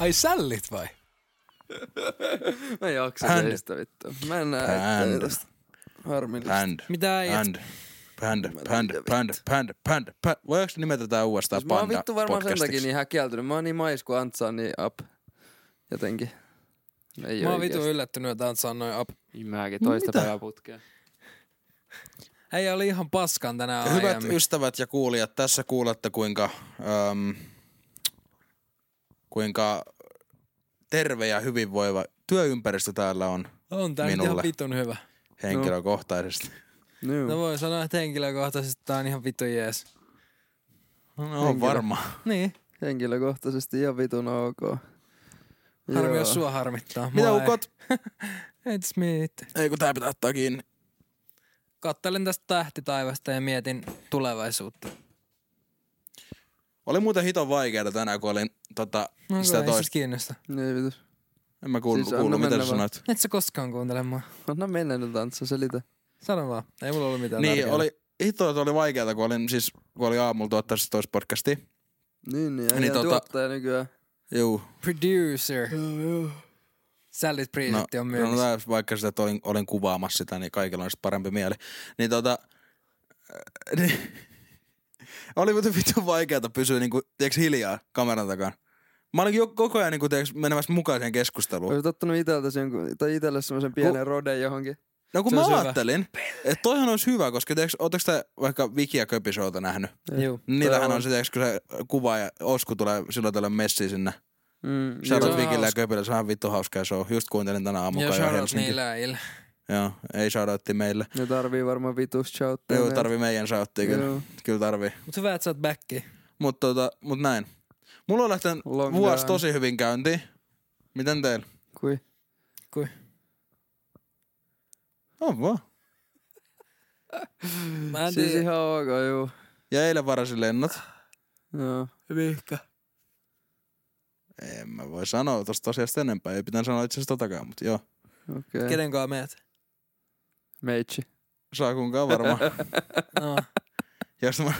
Ai sällit vai? Mä en jaksa Hand. teistä vittu. Mä en näe Hand. itteeni tästä. Harmillista. Pand. Mitä äijät? Pand. Pand, pand, pand, pand, pand, pand. Voiko nimetä tää uudestaan Siis mä oon panda vittu varmaan sen takia niin häkeltynyt. Mä oon niin mais kuin Antsa on niin up. Jotenkin. Ei Mä oo oon vitu oikeesti. yllättynyt, että Antsa noin up. Niin mäkin toista Mitä? päivää putkea. Äijä oli ihan paskan tänään Hyvät aiemmin. ystävät ja kuulijat, tässä kuulette kuinka, äm, kuinka terve ja hyvinvoiva työympäristö täällä on On tää nyt ihan minulle. vitun hyvä. henkilökohtaisesti. Joo. No voi sanoa, että henkilökohtaisesti tää on ihan vitun jees. No, on varma. Niin. Henkilökohtaisesti ihan vitun ok. Harmi, Joo. jos sua harmittaa. Mitä Mua ei- ukot? Ei tässä mitään. Ei kun tää pitää ottaa kiinni. Kattelen tästä tähtitaivasta ja mietin tulevaisuutta. Oli muuten hiton vaikeeta tänään, kun olin tota, No, sitä ei toista. kiinnosta. Ei vitus. En mä kuullut, Siis kuullut mitä sä sanoit. Et sä koskaan kuuntele mua. Anna mennä nyt Antsa, selitä. Sano vaan. Ei mulla ollut mitään Niin, tärkeää. oli, hito, että oli vaikeeta, kun olin, siis, kun oli aamulla tuottaa sitä toista podcastia. Niin, niin. Niin, Niin tota- tuottaja nykyään. Juu. Producer. Sällit Priisetti on no, myynnissä. tää, vaikka sitä, että olin, olin kuvaamassa sitä, niin kaikilla on sit parempi mieli. Niin tota, äh, niin, oli muuten vittu vaikeeta pysyä niinku, tiiäks, hiljaa kameran takana. Mä olin jo koko ajan niinku, tiiäks, menemässä mukaan siihen keskusteluun. Olisit ottanut iteltäsi jonkun, tai itelle semmoisen pienen roden johonkin. No kun Se mä ajattelin, että toihan olisi hyvä, koska tiiäks, ootteko te vaikka Viki ja Köpisouta nähnyt? Juu. Niillähän on. on se, tiiäks, kun se kuva ja Osku tulee silloin tällä messiin sinne. Mm, Se on Vikille ja hauska. Köpille, se on vittu hauska show. Just kuuntelin tänä Ja aamulla jo shoutout Helsinki. Joo, ei shoutoutti meille. Ne tarvii varmaan vitus shoutteja. Joo, meiltä. tarvii meidän shouttia kyllä. Joo. Kyllä tarvii. Mut hyvä, että sä oot backi. Mut, tota, mut näin. Mulla on lähtenyt Long vuosi down. tosi hyvin käyntiin. Miten teillä? Kui? Kui? On vaan. Mä en Siis tiedä. ihan ok, juu. Ja eilen varasin lennot. Joo. Vihka. En mä voi sanoa tosta asiasta enempää. Ei pitää sanoa itse asiassa totakaan, mutta joo. Okei. Okay. Kenen kanssa meet? Meitsi. Saa kunkaan varmaan. No. jos, mun,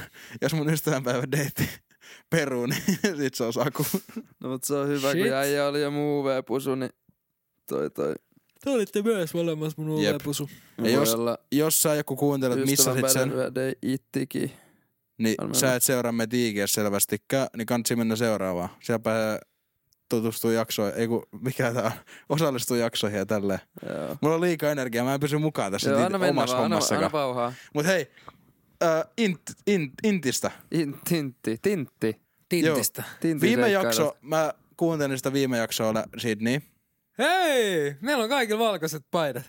jos mun ystävänpäivän deitti peruu, niin sit se on Saku. No mut se on hyvä, Shit. kun äijä oli jo muu UV-pusu, niin toi toi. Te olitte myös molemmat mun. UV-pusu. Ja jos- olla Jos sä joku kuuntelet, missä sit sen, ittikin. niin sä et seuraa meitä IGS selvästikään, niin kannattaa mennä seuraavaan. Siellä pääsee tutustua jaksoihin, ei kun mikä tää on, osallistua jaksoihin ja tälleen. Joo. Mulla on liikaa energiaa, mä en pysy mukaan tässä Joo, anna mennä omassa vaan, anna, anna hommassakaan. pauhaa. Mut hei, äh, int, int, Intistä. In, tintti, tintti. Tintistä. tintti Viime jakso, mä kuuntelin sitä viime jaksoa Sydney. Hei! Meillä on kaikilla valkoiset paidat.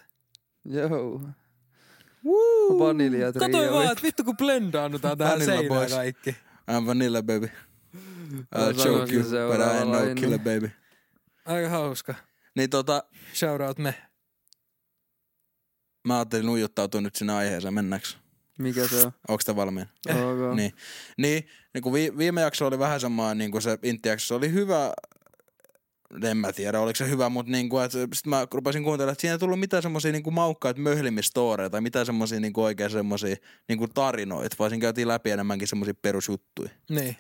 Joo. Vanilja trio. Katoin vaan, että vittu kun blendaannutaan tähän seinään kaikki. I'm vanilla baby. I'll choke you, but I ain't no killer baby. Aika hauska. Niin tota, Shout out me. mä ajattelin ujuttautua nyt sinne aiheeseen, mennäänkö? Mikä se on? Onks te valmiin? Ok. Niin, niin, niin kun vi, viime jakso oli vähän semmoinen, niin kuin se intti-jakso, se oli hyvä, en mä tiedä oliko se hyvä, mutta niin kuin, että sit mä rupesin kuuntelemaan, että siinä ei tullut mitään semmoisia niin maukkaita möhlimistoreja tai mitään semmoisia niin oikein semmoisia niin tarinoita, vaan siinä käytiin läpi enemmänkin semmoisia perusjuttuja. Niin.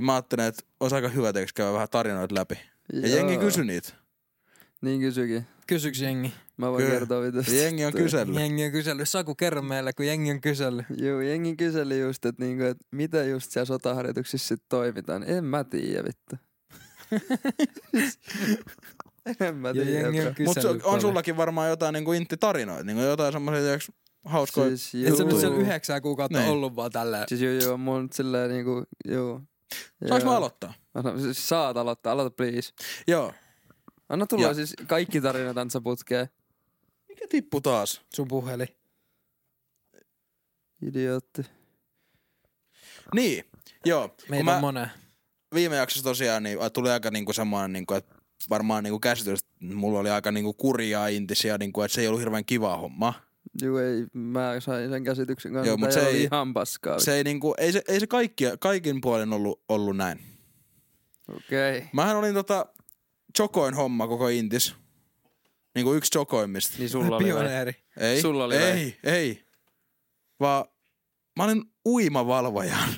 Niin mä ajattelin, että olisi aika hyvä teeksi käydä vähän tarinoita läpi. Ja Joo. jengi kysyi niitä. Niin kysyikin. Kysyks jengi? Mä voin Kyllä. kertoa. Ja jengi on kysellyt. Jengi on kysellyt. Saku, kerro meille, kun jengi on kysellyt. Joo, jengi kyseli just, että niinku, et mitä just siellä sotaharjoituksissa sit toimitaan. En mä tiedä vittu. en mä Ja tiedä. jengi on. Mutta kysellyt on sullakin varmaan jotain niin kuin intti-tarinoita, niin kuin jotain semmoisia tiiäks, hauskoja. Siis, Et sä nyt siellä yhdeksää kuukautta Niin. ollut vaan tälleen. Siis joo, joo, nyt silleen niinku, joo. Saanko mä aloittaa? Anna, saat aloittaa, aloita please. Joo. Anna tulla Ja- siis kaikki tarinat Antsa putkeen. Mikä tippu taas? Sun puhelin. Idiootti. Niin, joo. Meitä mä on moneen. viime jaksossa tosiaan niin tuli aika niinku semmoinen, niinku, että varmaan niinku käsitys, että mulla oli aika niinku kurjaa intisiä, niinku, että se ei ollut hirveän kiva homma. Juu, ei, mä sain sen käsityksen kanssa, Joo, mutta mut se ei- ihan paskaa. Se ei, niinku, ei se, ei se kaikki, kaikin puolin ollut, ollut näin. Okei. Okay. Mähän olin tota Chokoin homma koko intis. Niinku yksi Chokoimmista. Niin sulla oli? Pioneeri. Ei, Sulla oli vai? ei, ei. Vaan mä olin uimavalvojan.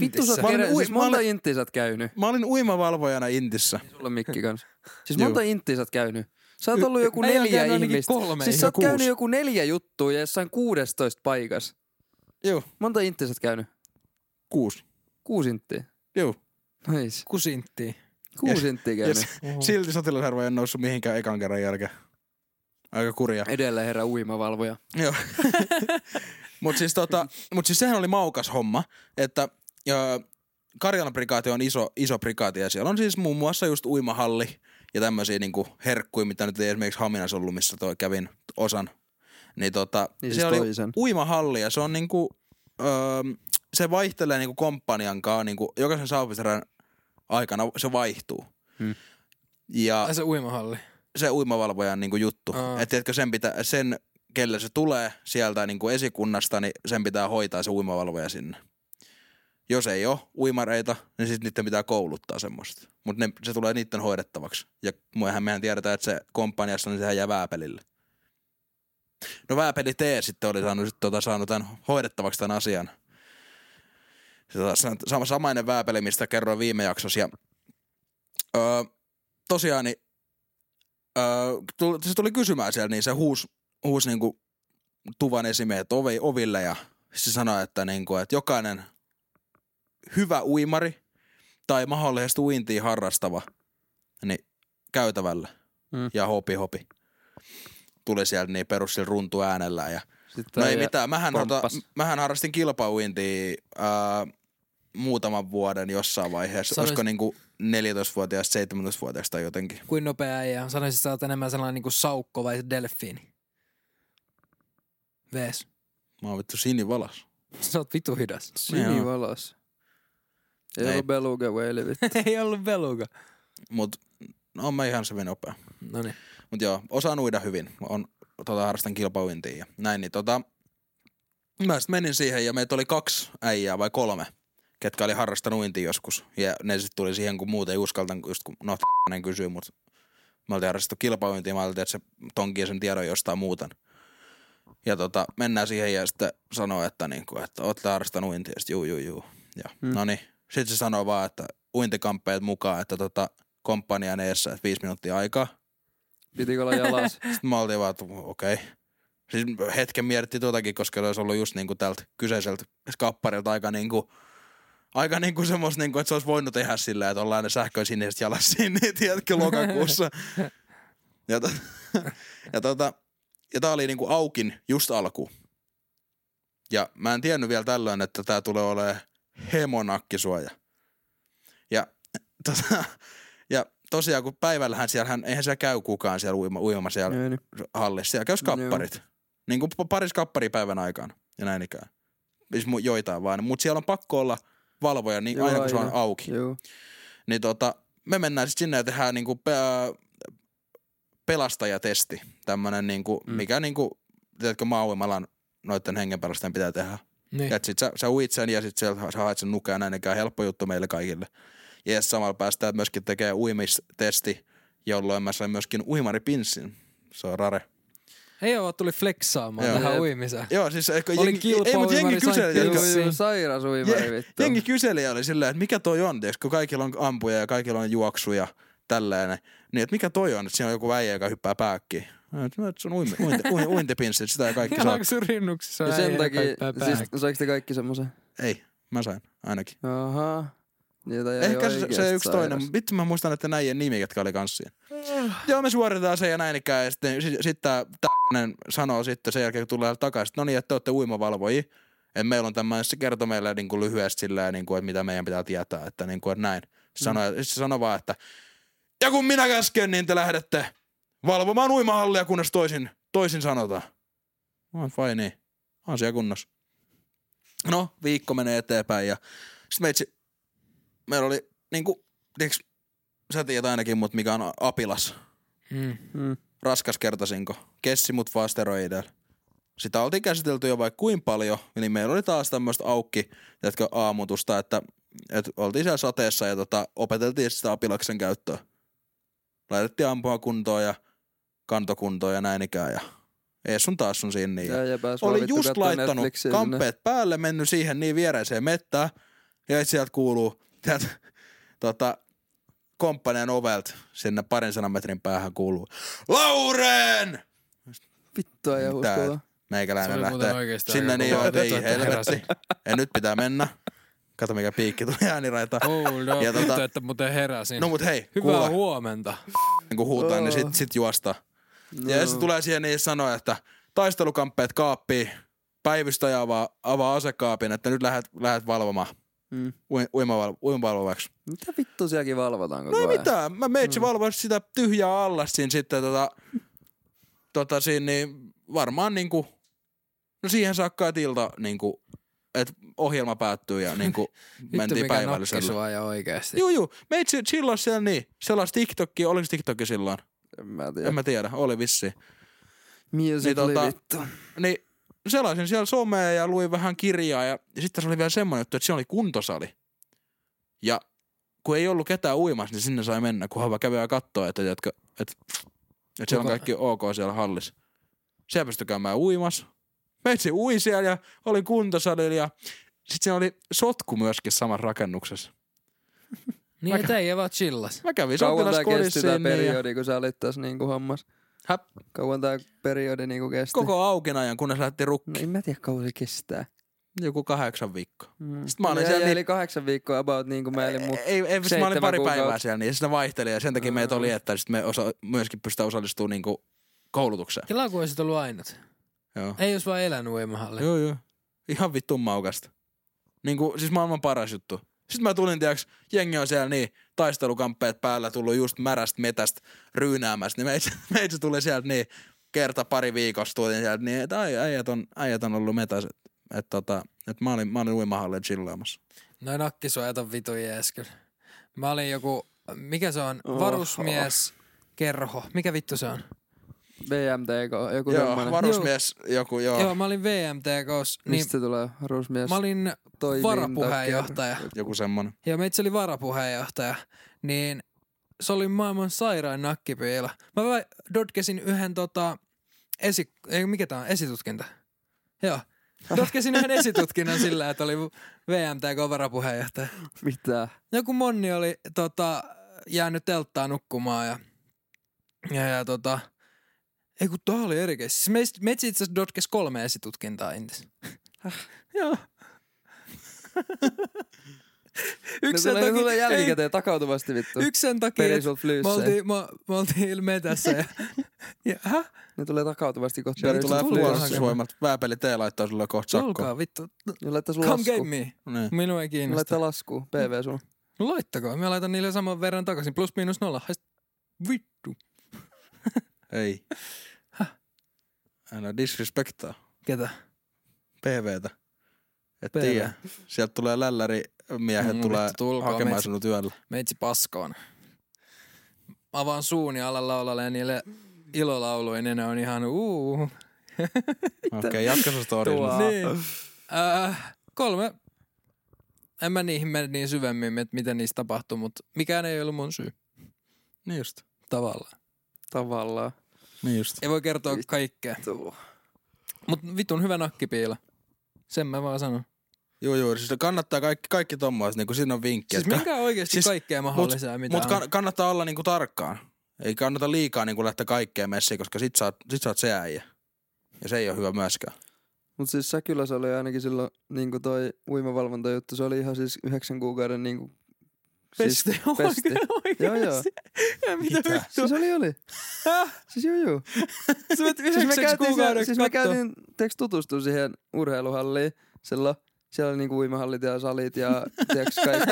Vittu sä oot Mä olin kerännyt, ui- siis monta olin- inttiä sä oot käynyt? Mä olin uimavalvojana Intissä. Sulla on mikki kanssa. Siis monta inttiä sä oot käynyt? Sä oot ollut joku neljä ihmistä. kolme, siis sä oot kuusi. käynyt joku neljä juttua ja jossain 16 paikassa. Joo, Monta inttiä sä oot käynyt? kuusi. Kuusi inttiä. Joo. Nice. Kusinttiin. Kuusi inttiä käynyt. Yes. Silti sotilasarvo ei ole noussut mihinkään ekan kerran jälkeen. Aika kurja. Edelleen herra uimavalvoja. Joo. Mut siis, tota, mut siis sehän oli maukas homma, että ja Karjalan prikaati on iso, iso prikaati ja siellä on siis muun muassa just uimahalli ja tämmöisiä niinku herkkuja, mitä nyt ei esimerkiksi Haminassa ollut, missä toi kävin osan. Niin tota, Niin siis siellä oli toisen. uimahalli ja se on niinku, öö, se vaihtelee niinku komppanian kanssa, niinku jokaisen saavutuserän aikana se vaihtuu. Hmm. Ja se uimahalli. se uimavalvojan niinku juttu. Aa. Että tiedätkö, sen, pitää, sen kelle se tulee sieltä niinku esikunnasta, niin sen pitää hoitaa se uimavalvoja sinne. Jos ei ole uimareita, niin sitten niiden pitää kouluttaa semmoista. Mutta se tulee niiden hoidettavaksi. Ja mehän mehän tiedetään, että se komppaniassa, niin sehän jää vääpelille. No vääpeli T sitten oli saanut, sit, tota, saanut tämän hoidettavaksi tämän asian. Tota, sama, samainen vääpeli, mistä kerroin viime jaksossa. Ja, öö, tosiaan, niin öö, tuli, se tuli kysymään siellä, niin se huusi, huusi niinku tuvan esimiehet ovi, oville ja se sanoi, että, niinku, että jokainen hyvä uimari tai mahdollisesti uintia harrastava, niin käytävällä Mm. ja hopi hopi. Tuli sieltä niin perus sillä runtu äänellä ja Sitten No ei äijä mitään. Mähän, tota, pomppas. mähän harrastin kilpauintia ää, muutaman vuoden jossain vaiheessa. Sanois- Olisiko niinku 14-vuotiaasta 17-vuotiaasta tai jotenkin. Kuin nopea äijä. Sanoisin, että sä oot enemmän sellainen niinku saukko vai delfiini. Vees. Mä oon vittu sinivalas. Sä oot vitu hidas. Sinivalas. Ei Ei. ollut beluga whale vittu. Ei ollut beluga. Mut no on mä ihan se nopea. No niin. Mut joo, osaan uida hyvin. On, tota, harrastan kilpauintia ja näin. Niin tota, mä sit menin siihen ja meitä oli kaksi äijää vai kolme, ketkä oli harrastanut uintia joskus. Ja ne sitten tuli siihen, kun muuten ei uskaltanut, just kun no hänen kysyy, mut me oltiin harrastettu kilpauintia, mä ajattelin, että se tonkii sen tiedon jostain muuta. Ja tota, mennään siihen ja sitten sanoo, että, niinku, että ootte harrastanut uintia, ja sit juu, juu, juu. Ja hmm. no niin, sitten se sanoo vaan, että uintikamppeet mukaan, että tota, komppanian eessä, että viisi minuuttia aikaa. Pitikö olla jalas? Sitten mä oltiin vaan, että okei. Okay. Siis hetken mietittiin tuotakin, koska se olisi ollut just niinku tältä kyseiseltä skapparilta aika niinku, aika niinku semmos niinku, että se olisi voinut tehdä sillä, että ollaan ne sähkösiniset jalas siinä, niin tiedätkö, lokakuussa. ja, to, ja, tota, ja tää oli niinku aukin just alku. Ja mä en tiennyt vielä tällöin, että tää tulee olemaan hemonakkisuoja. Ja, tota, ja tosiaan kun päivällähän siellähän, eihän siellä käy kukaan siellä uima, uimama siellä Joo, niin. hallissa. Siellä käy skapparit. Niin kuin pari skapparia päivän aikana ja näin ikään. Siis joitain vaan. Mutta siellä on pakko olla valvoja niin Joo, aina kun se on auki. Joo. Niin tota, me mennään sitten sinne ja tehdään niinku pe- pelastajatesti. Tämmönen niinku, Mm. mm. mikä niinku, tiedätkö, maauimalan noiden hengenpelastajien pitää tehdä. Niin. Et sit sä, sä uit sen ja sit sä haet sen nukea näin ikään helppo juttu meille kaikille. Ja yes, samalla päästään myöskin tekemään uimistesti, jolloin mä sain myöskin uimaripinssin. Se on rare. Hei joo, tuli flexaamaan Joo. tähän uimiseen. Joo, siis eikö jengi, ei, mut kilpauimari, jengi sain kyseli, jotka, sairas uimari vittu. jengi kyseli oli silleen, että mikä toi on, tiiäks, kun kaikilla on ampuja ja kaikilla on juoksuja tällainen. Niin, että mikä toi on, että siinä on joku väijä, joka hyppää pääkkiin. Et, Se on uinti, uinti, uinti, uintipinssi, että sitä ei kaikki saa. Ihan sun rinnuksissa Ja sen takia, siis saiko te kaikki semmosen? Ei, mä sain ainakin. Ahaa. Niitä Ehkä se, se yksi toinen. sairas. Vittu mä muistan, että näiden nimi, ketkä oli kanssa siinä. Joo, me suoritetaan se ja näin ikään. Ja sitten sit, sit tää tämmönen sanoo sitten sen jälkeen, kun tulee takaisin, että no niin, että te olette uimavalvojia. Että meillä on tämmöinen, se kertoo meille niin kuin lyhyesti sillä niin kuin, että mitä meidän pitää tietää, että, niin kuin, että näin. Se sanoo, mm. se sanoo vaan, että ja kun minä käsken, niin te lähdette valvomaan uimahallia, kunnes toisin, toisin sanotaan. No, vai niin. Asia kunnossa. No, viikko menee eteenpäin ja sitten meitsi, meillä oli niinku, tiiäks, sä tiedät ainakin mut mikä on apilas, Mm. Mm. raskas kertasinko, kessi mut vaan steroideilla. Sitä oltiin käsitelty jo vaikka kuin paljon, niin meillä oli taas tämmöistä aukki, jotka aamutusta, että, että oltiin siellä sateessa ja tota, opeteltiin sitä apilaksen käyttöä. Laitettiin ampua kuntoon ja kantokuntoon ja näin ikään ja ees sun taas sun sinne. Ja Ja, oli just laittanut Netflixiä sinne. kampeet päälle, mennyt siihen niin viereiseen mettään Ja sieltä kuuluu, sieltä, tota, komppanian ovelt sinne parin sadan metrin päähän kuuluu, Lauren! Vittua ja uskoa. Meikäläinen lähtee sinne niin joo, veto, ei että helvetti. Ja nyt pitää mennä. Kato mikä piikki tuli ääniraita. Hold Ja up, tota- että muuten heräsin. No mut hei, Hyvää kuule, huomenta. niin kun huutaa, niin sit, Oh. sit juosta. No. Ja se tulee siihen niin sanoa, että taistelukamppeet kaappiin, päivystäjä avaa, avaa asekaapin, että nyt lähdet, lähdet valvomaan Mm. ui- uimaval- uimavalvovaksi. Mitä vittu sielläkin valvotaan koko No ei ajan? mitään, mä meitsi mm. valvoa sitä tyhjää alla siinä sitten tota, tota siinä niin varmaan niinku, no siihen saakka, että ilta niinku, että ohjelma päättyy ja niinku Vittu mentiin mikä päivällisellä. nokkisuoja oikeesti. Juu, juu. Meitsi chillas siellä niin. Sellaista TikTokia, oliko TikTokki silloin? En mä tiedä. En mä tiedä, oli vissi. Musically Niin tota- vittu. Niin selaisin siellä somea ja luin vähän kirjaa ja, ja sitten se oli vielä semmoinen juttu, että siellä oli kuntosali. Ja kun ei ollut ketään uimassa, niin sinne sai mennä, kunhan vaan kävi ja katsoa, että, että, että, että siellä on kaikki ok siellä hallissa. Siellä pystyi käymään uimassa. Meitsi ui siellä ja oli kuntosalilla ja sitten siellä oli sotku myöskin samassa rakennuksessa. Niin et ei vaan chillas. Mä kävin Kauan tää sotilaskodissa kesti tää ja periodi, kun sä olit tässä niinku hommas? Häp. Kauan tää periodi niinku kesti? koko aukin ajan, kunnes lähti rukki. No en mä tiedä kauan se kestää. Joku kahdeksan viikkoa. Mm. Sitten mä olin Eli- siellä niin- Eli kahdeksan viikkoa about niinku mä elin mut. Ei, ei, ei mä olin pari kuukautta. päivää siellä, niin ja sitten vaihteli ja sen takia meitä Mm. oli, että sit me osa, myöskin pystytään osallistumaan niinku koulutukseen. Kela kun olisit ollut ainut. Joo. Ei jos vaan elänyt uimahalle. Joo, joo. Ihan vitun maukasta. Niinku, siis maailman paras juttu. Sitten mä tulin, tiiäks, jengi on siellä niin, taistelukamppeet päällä, tullut just märästä metästä ryynäämästä, niin meitä, meitä tuli sieltä niin, kerta pari viikossa tulin sieltä niin, että ai, äijät on, äijät on ollut metäs, että et, tota, et mä olin, mä olin uimahalle chillaamassa. Noin nakkisuojat on vitu jees kyllä. Mä olin joku, mikä se on, Oho. varusmies kerho. Mikä vittu se on? VMTK, joku Joo, semmonen. varusmies, joku, joo, Joo, mä olin VMTKs, niin Mistä tulee? Varusmies mä olin toiminta- varapuheenjohtaja. joku semmonen. Ja meitsi oli varapuheenjohtaja. Niin se oli maailman sairain nakkipiila. Mä vai dotkesin yhden tota, esi, ei, mikä tää on, esitutkinta. Joo. Dotkesin yhden esitutkinnan sillä, että oli VMTK varapuheenjohtaja. Mitä? Joku monni oli tota, jäänyt telttaan nukkumaan ja, ja, ja tota, ei kun tää oli eri. Siis meistä, meitsi itse asiassa dotkes kolme esitutkintaa intis. Joo. Yksi ne sen tulee, takia, tulee ei, jälkikäteen takautuvasti vittu. yksi sen takia, Peri että me oltiin, me, me oltiin ilmeetässä ja, ja häh? Ne tulee takautuvasti kohta. Sieltä tulee puolustusvoimat. Vääpeli T laittaa sulle kohta sakkoa. Tulkaa vittu. Ne laittaa sulle Come get lasku. me. Niin. Minua ei Ne kiinnosta. laittaa lasku. PV sulla. No laittakaa. Mä laitan niille saman verran takaisin. Plus miinus nolla. Haist... Vittu. Ei. Älä disrespektaa Ketä? PVtä. Et PV. tiedä. Sieltä tulee lälläri miehet Mm, tulee tulkoon hakemaan meitsi. sinut yöllä. Meitsi paskoon. Avaan suun ja alan laulalle niille ilolauluin ja ne on ihan uu. Okei, okay, jatka sun story. Tuo. Niin. Äh, kolme. En mä niihin mene niin syvemmin, että mitä niistä tapahtuu, mutta mikään ei ollut mun syy. Niin just. Tavallaan. Tavallaan. Niin just. Ei voi kertoa Vittu. kaikkea. Mutta vitun hyvä nakkipiila. Sen mä vaan sanon. Joo, joo. Siis kannattaa kaikki, kaikki tommoiset. Niin siinä on vinkki. Siis minkä oikeesti siis- kaikkea mahdollisia, mitä Mutta kann- kannattaa olla niinku tarkkaan. Ei kannata liikaa niinku lähteä kaikkeen messiin, koska sit sä, oot, sit sä oot se äijä. Ja se ei ole hyvä myöskään. Mut siis Säkylässä oli ainakin silloin niinku toi uimavalvontajuttu. Se oli ihan siis yhdeksän kuukauden Siis, Pesti, pesti. oikeesti. Joo, joo. Ja mitä Mitä? vittu? siis oli, oli. Häh? Siis joo, joo. Sä menet Siis me käytiin, siellä, siis me käytiin teeks tutustua siihen urheiluhalliin silloin. Siellä oli niinku uimahallit ja salit ja tiiäks kaikki.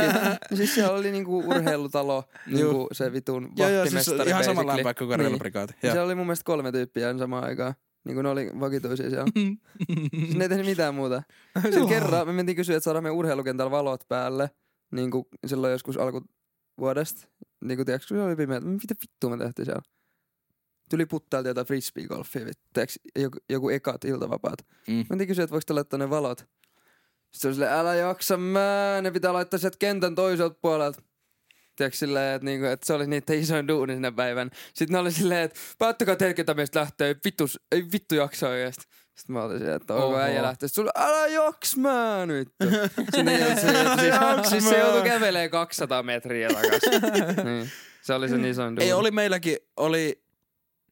Ja siis siellä oli niinku urheilutalo, niinku se vitun Joo, joo, siis vahtimestari ihan basically. paikka kuin Niin. reiluprikaati. Ja siellä oli mun mielestä kolme tyyppiä samaan aikaan. Niinku ne oli vakituisia siellä. siis ne ei tehnyt mitään muuta. Sitten kerran me mentiin kysyä, että saadaan me urheilukentällä valot päälle. Niinku silloin joskus alkuvuodesta. Niinku tiiäks, kun se oli pimeä. Mitä vittua me tehtiin siellä? Tuli puttailta jotain frisbee-golfia. Tiiäks, joku, joku ekat iltavapaat. Mm. Mentiin kysyä, että voiko te laittaa ne valot. Sitten se silleen, älä jaksa mä, ne pitää laittaa sieltä kentän toiselta puolelta. Tiedätkö silleen, että, niinku, että se oli niiden isoin duuni sinä päivän. Sitten ne oli silleen, että päättäkää teille, ketä meistä lähtee, ei vittu, ei vittu jaksa oikeesti. Sitten mä olin siellä, että onko Oho. äijä lähtee. Sitten sulle, älä joksmää nyt. Sinne ei, se, siis, siis se joutui kävelee 200 metriä takaisin. niin. Se oli se niin iso Ei, oli meilläkin, oli...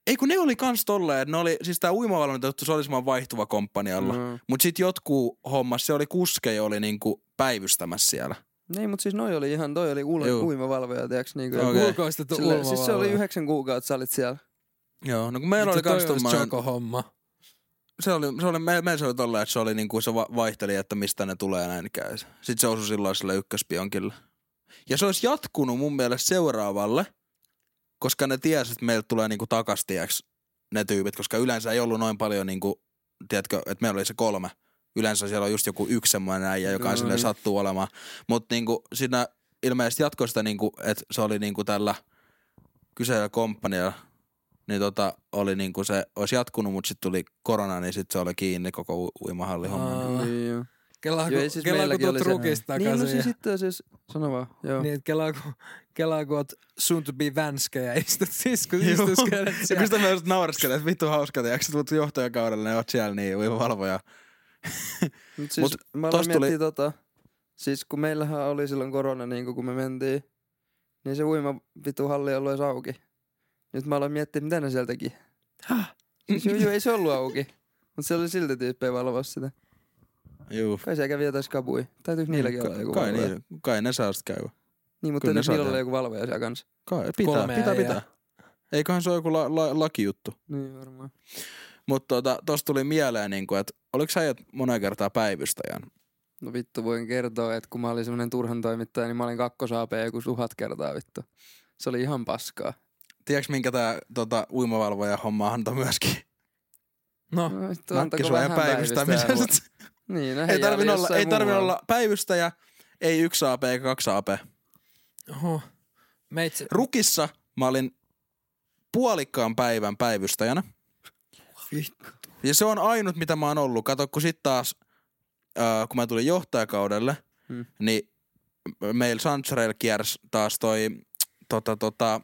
Ei kun ne oli kans tolleen, ne oli, siis tää uimavalmentaja, se oli semmoinen vaihtuva komppanialla. Mm. Mut sit jotkut hommas, se oli kuskeja, oli niinku päivystämässä siellä. Niin, mutta siis noi oli ihan, toi oli ul- Juu. uimavalvoja, tiiäks niinku. Okay. Ulkoistettu Sille, siis se oli yhdeksän kuukautta, sä olit siellä. Joo, no kun meillä oli Vittu, kans tommonen, Joko homma. Se oli, se oli, me, meillä se oli tolleen, että se oli niinku, se va- vaihteli, että mistä ne tulee ja näin käy. Sitten se osui silloin sille ykköspionkille. Ja se olisi jatkunut mun mielestä seuraavalle, koska ne tiesi, että meiltä tulee niinku takastieks ne tyypit, koska yleensä ei ollut noin paljon niinku, tiedätkö, että meillä oli se kolme. Yleensä siellä on just joku yksi semmoinen äijä, joka mm. niin. sattuu olemaan. Mutta niinku, siinä ilmeisesti jatkoi sitä, niinku, että se oli niinku tällä kyseellä komppanialla, niin tota, oli niinku se, olisi jatkunut, mutta sitten tuli korona, niin sitten se oli kiinni koko u- uimahalli homma. Niin, joo. Kelaako, Joo, ei siis kelaako meilläkin tuot oli se- rukista Niin, no takaisin. siis ja- sitten siis, sano vaan, joo. Niin, että kelaako, kelaako oot soon to be vänskä ja istut sisku, Joo. istuskelet Ja kun siellä. sitä mä just naureskelin, että vittu hauska, tiedätkö, sä tulet johtajakaudelle, niin oot siellä niin uimavalvoja. Mut siis Mut mä aloin tosta tuli- miettiä tota, siis kun meillähän oli silloin korona niin kun me mentiin, niin se uima vitu halli ei ollut edes auki. Nyt mä aloin miettiä, mitä ne siellä teki. Häh? Siis juu, juu, ei se ollut auki. Mutta se oli silti tyyppejä valvoa sitä. Juu. Kai siellä kävi jotain skabui. Täytyykö niilläkin olla joku kai, valvoja? niin, kai ne saa sitten käydä. Niin, mutta Kyllä ne täytyykö saa niillä olla tehdä. joku valvoja siellä kanssa? Kai, pitää, Kolme pitää, äijää. pitää. Eiköhän se ole joku la, la, lakijuttu. Niin varmaan. Mutta tota, tosta tuli mieleen, niin kuin, että oliko sä ajat monen kertaa päivystäjän? No vittu voin kertoa, että kun mä olin semmonen turhan toimittaja, niin mä olin kakkosaapea joku tuhat kertaa vittu. Se oli ihan paskaa. Tiedätkö minkä tää tota, uimavalvoja homma antoi myöskin? No, No, Nakkisuojan päivystämisestä. Niin, no ei heijaa tarvi oli olla, ei tarvi olla päivystäjä, ei yksi AP eikä kaksi AP. oho. Meitsi, Rukissa mä olin puolikkaan päivän päivystäjänä. vittu. Ja se on ainut, mitä mä oon ollut. Kato, kun sit taas, äh, kun mä tulin johtajakaudelle, Hmm. niin meillä Sanchareilla kiersi taas toi, tota, tota,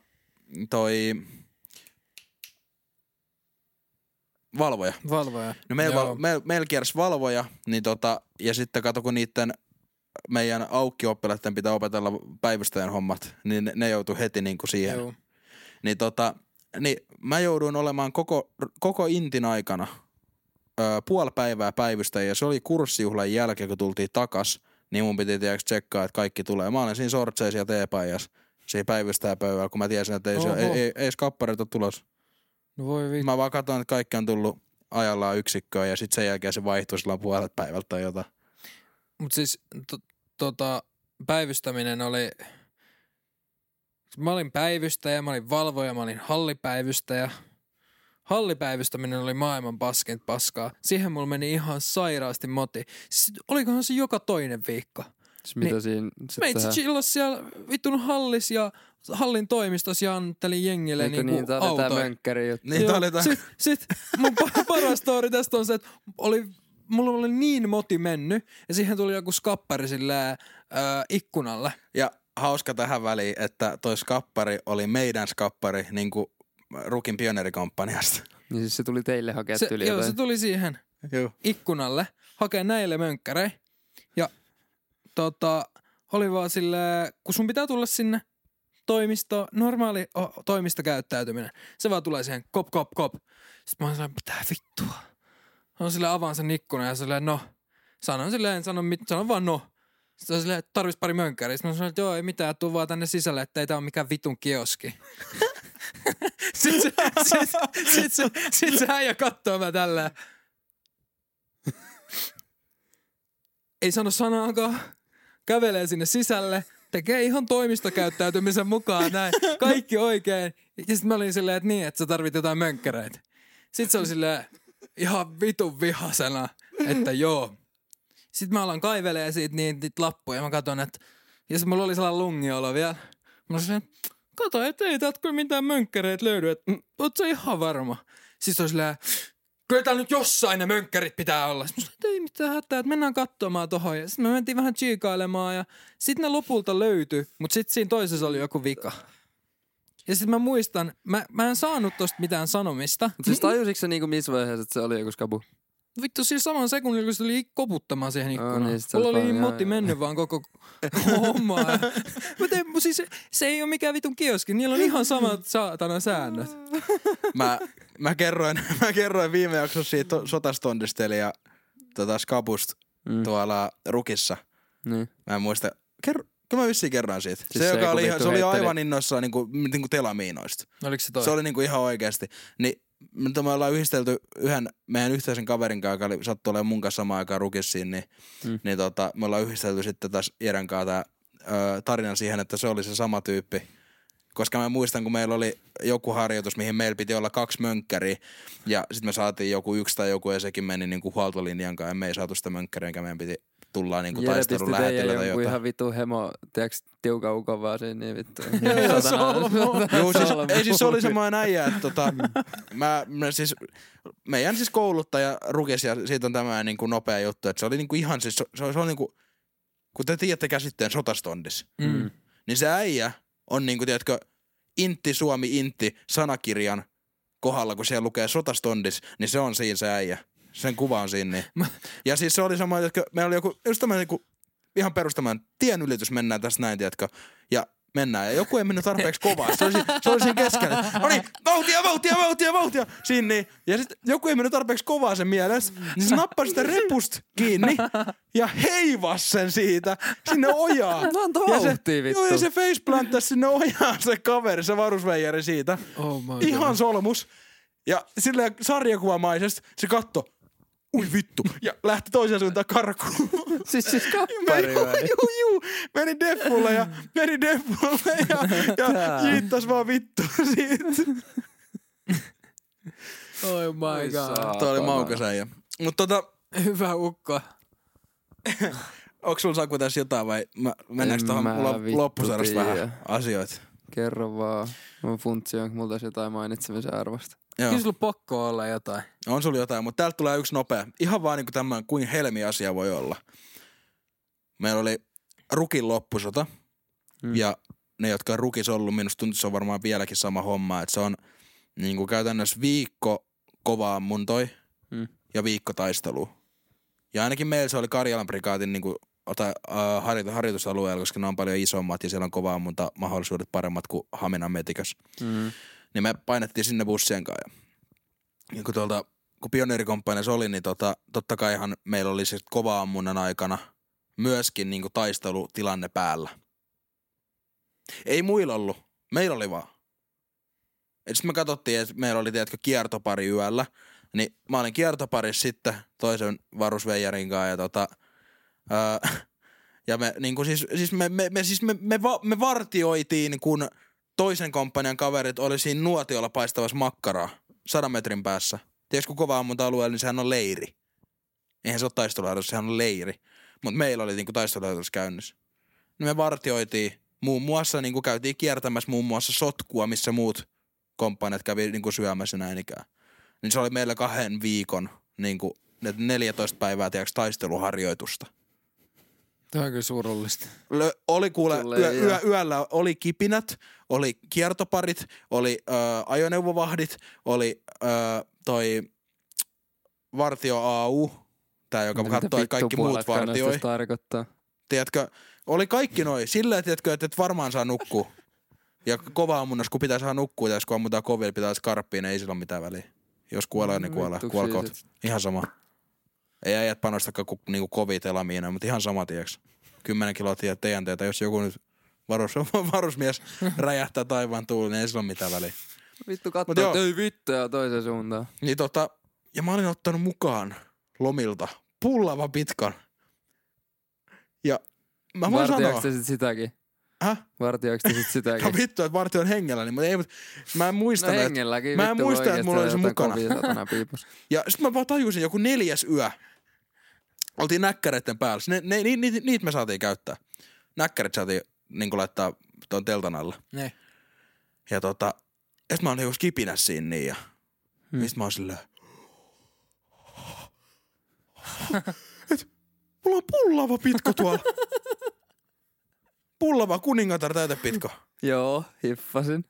toi valvoja. Valvoja. No meillä, val, meil, meillä kiersi valvoja, niin tota, ja sitten kato, kun niiden meidän aukkioppilaiden pitää opetella päivystäjän hommat, niin ne, ne joutui heti niinku siihen. Joo. Niin tota, niin mä jouduin olemaan koko, koko intin aikana ö, puoli päivää päivystäjä ja se oli kurssijuhlan jälkeen, kun tultiin takas, niin mun piti tiedätkö tsekkaa, että kaikki tulee. Mä olin siinä sortseissa ja teepaijassa siinä päivystäjäpöydällä, kun mä tiesin, että ei, se, ei, ei, ei skapparit ole tulossa. No voi vittu. Mä vaan katsoin, että kaikki on tullut ajallaan yksikköön ja sitten sen jälkeen se vaihtui silloin puolet päivältä tai jotain. Mut siis to, tota, päivystäminen oli... Mä olin päivystäjä, mä olin valvoja, mä olin hallipäivystäjä. Hallipäivystäminen oli maailman paskinta paskaa. Siihen mulla meni ihan sairaasti moti. Siis olikohan se joka toinen viikko. Siis mitä Niin. siinä sit Mä itse tehdään? chillas siellä vittun hallis ja hallin toimistossa ja antelin jengille Eikö niinku niin, tää oli tää mönkkäri juttu. Niin tää oli tää. Sit, sit mun pa- paras story tästä on se, että oli, mulla oli niin moti mennyt ja siihen tuli joku skappari silleen, äh, ikkunalle. Ja hauska tähän väliin, että toi skappari oli meidän skappari niin kuin Rukin pioneerikomppaniasta. Niin siis se tuli teille hakea Se, tyli joo, jotain. se tuli siihen Joo. ikkunalle hakee näille mönkkärei. Tota, oli vaan silleen, kun sun pitää tulla sinne toimisto, normaali oh, toimistokäyttäytyminen. Se vaan tulee siihen kop, kop, kop. Sitten mä oon silleen, mitä vittua. On silleen, avaan sen ikkunan ja silleen, no. Sanon silleen, en sano, mit, sanon vaan no. Sitten on silleen, tarvis pari mönkkäriä. Sitten mä sanoin, että joo, ei mitään, tuu vaan tänne sisälle, että ei tää ole mikään vitun kioski. Sitten se, sit, sit, se, sit se äijä kattoo mä tällä. Ei sano sanaakaan. Kävelee sinne sisälle. Tekee ihan toimistokäyttäytymisen mukaan näin. Kaikki oikein. Ja sitten mä olin silleen, että niin, että sä tarvit jotain mönkkäreitä. Sitten se oli silleen ihan vitun vihasena, että joo. Sitten mä alan kaivelee siitä niitä, niitä lappuja. Mä katson, että ja mulla oli sellainen lungiolo vielä. Mä sanoin, kato, että ei täältä kyllä mitään mönkkäreitä löydy. Että mm, oot sä ihan varma? Se oli silleen, kyllä täällä nyt jossain ne mönkkärit pitää olla. Sitten mä ei mitään hätää, että mennään katsomaan tohon. Ja sitten me mentiin vähän chiikailemaan ja sitten ne lopulta löytyi, mutta sitten siinä toisessa oli joku vika. Ja sitten mä muistan, mä, mä en saanut tosta mitään sanomista. Mut siis tajusitko sä niinku missä vaiheessa, että se oli joku skabu? Vittu siis saman sekunnin, kun se tuli koputtamaan siihen ikkunaan. niin, sit se Mulla oli oli niin vaan- motti mennyt vaan koko homma. Mutta siis se ei ole mikään vitun kioski. Niillä on ihan samat saatana säännöt. Mä, mä, kerroin, mä kerroin viime jaksossa siitä to- sotastondista eli ja tota skapusta Mm. tuolla Rukissa. Niin. Mä en muista. Kerro, kyllä mä vissiin kerran siitä. Siis se, se, joka oli, se oli heitteli- aivan innoissaan niinku, niinku telamiinoista. Oliko se toi? Se oli niinku ihan oikeasti. Niin mutta me ollaan yhdistelty yhden meidän yhteisen kaverin kanssa, joka oli, sattui olemaan mun kanssa samaan aikaan rukissiin, niin, Mm. niin tota, me ollaan yhdistelty sitten taas Jeren kanssa tää, ö, tarina siihen, että se oli se sama tyyppi. Koska mä muistan, kun meillä oli joku harjoitus, mihin meillä piti olla kaksi mönkkäriä, ja sitten me saatiin joku yksi tai joku, ja sekin meni niinku huoltolinjan kanssa, ja me ei saatu sitä mönkkäriä, enkä meidän piti tulla niinku taistelun lähetillä tai jotain. ihan vitu hemo, tiiäks, tiuka ukon vaan siinä, niin vittu. Joo, siis, ei siis se oli semmoinen äijä, että tota, mä, mä siis, meidän siis kouluttaja rukesi ja siitä on tämä niin kuin nopea juttu, että se oli niin kuin ihan siis, se, se oli niin kuin, kun te tiedätte käsitteen sotastondis, Mm. niin se äijä on niin kuin, tiedätkö, Intti Suomi Intti sanakirjan kohdalla, kun siellä lukee sotastondis, niin se on siinä se äijä. Sen kuva on siinä. Niin. Ja siis se oli sama, että meillä oli joku, just tämmöinen niin ihan perustamaan tien ylitys mennään tässä näin, tiedätkö, ja mennään. Ja joku ei mennyt tarpeeksi kovaa. Se oli, se oli siinä keskellä. No niin, vauhtia, vauhtia, vauhtia, vauhtia. Siinä niin. Ja sitten joku ei mennyt tarpeeksi kovaa sen mielessä. Niin se nappasi sitä repusta kiinni ja heivas sen siitä sinne ojaan. No antaa ja se, vittu. Joo, ja se faceplanttasi sinne ojaan se kaveri, se varusveijari siitä. Oh my Ihan God. solmus. Ja silleen sarjakuvamaisesti se katto, ui vittu, ja lähti toiseen suuntaan karkuun. Siis, siis Meni, kappari vai? juu, juu, meni deffulle ja meni deffulle ja, ja jiittas vaan vittu siitä. Oh my Oi god. Tuo oli Saatana. maukas äijä. Mut tota, Hyvä ukko. onks sulla Saku tässä jotain vai mä, mennäänkö En tuohon mä lo- vittu loppusarjasta vähän asioita? Kerro vaan. Mä funtsin, onko multa olisi jotain mainitsemisen arvosta. Joo. Kyllä sulla pakko olla jotain. On sulla jotain, mutta täältä tulee yksi nopea. Ihan vaan niin kuin tämmöinen, kuin helmi asia voi olla. Meillä oli Rukin loppusota. Mm. Ja ne, jotka on Rukis ollut, minusta tuntuu, se on varmaan vieläkin sama homma. Että se on niin kuin käytännössä viikko kovaa ammuntoi Mm. ja viikko taistelua. Ja ainakin meillä se oli Karjalan prikaatin niin kuin, ota, äh, harjoitu, harjoitusalueella, koska ne on paljon isommat ja siellä on kova ammunta mahdollisuudet paremmat kuin Haminan metikös Mm. Niin me painettiin sinne bussien kanssa. Ja, kun, tuolta, kun pioneerikomppaniassa oli, niin tota, totta kaihan meillä oli se kova ammunnan aikana myöskin niin taistelutilanne päällä. Ei muilla ollut, meillä oli vaan. Et sit me katsottiin, että meillä oli tiedätkö, kiertopari yöllä, niin mä olin kiertoparissa sitten toisen varusveijarin kanssa ja tota, ää, ja me, niin kuin siis, siis me, me, me, siis me, me, va, me vartioitiin, kun toisen komppanian kaverit oli siinä nuotiolla paistavassa makkaraa sadan metrin päässä. Tiedätkö, kun kova ammunta alueella, niin sehän on leiri. Eihän se ole taisteluharjoitus, sehän on leiri. Mutta meillä oli niinku taisteluharjoitus käynnissä. Niin me vartioitiin, muun muassa niinku käytiin kiertämässä muun muassa sotkua, missä muut komppaniat kävi niinku syömässä näin ikään. Niin se oli meillä kahden viikon niinku, ne 14 päivää tiedätkö, taisteluharjoitusta. Tämä on kyllä surullista. Lö, oli kuule, yö, yö, yöllä oli kipinät, oli kiertoparit, oli ö, ajoneuvovahdit, oli ö, toi vartio AU, tää joka Mitä katsoi, kaikki muut vartioi. tarkoittaa? Tiedätkö, oli kaikki noin. Sillä tiedätkö, että et varmaan saa nukkua. Ja kova ammunnas, kun pitää saada nukkua, ja jos kun ammutaan kovilla, pitää skarppiin, niin ei sillä ole mitään väliä. Jos kuolee, niin kuolee. Vittuksi Kuolkoot. Ihan sama. Ei äijät panostakaan ku, niinku kovia telamiina, mutta ihan sama, tiedäks. 10 kiloa tiedät TNTtä, jos joku nyt varus, varusmies räjähtää taivaan tuuliin, niin ei sillä ole mitään väliä. Vittu katsoo, joo. että ei vittu ja toiseen suuntaan. Niin tota, ja mä olin ottanut mukaan lomilta pullava pitkan. Ja mä voin sanoa, sit sitäkin? Häh? Vartioiko sit No sitäkin? vittu, että vartio on hengellä, niin mutta ei, mutta mä en No muista no hengelläkin mä en muista, että mulla oli se mukana. kovia satana piipus. Ja sit mä vaan tajusin joku neljäs yö. Oltiin näkkäreiden päällä. Ne, ne, ni, ni, niitä me saatiin käyttää. Näkkärit saatiin niin laittaa tuon teltan alle. Ne. Ja tota, sit mä olin joku kipinä siinä niin ja Hmm. sit mä oon silleen, et, mulla on pullava pitko tuolla. pullava kuningatar täytepitko. Joo, hiffasin.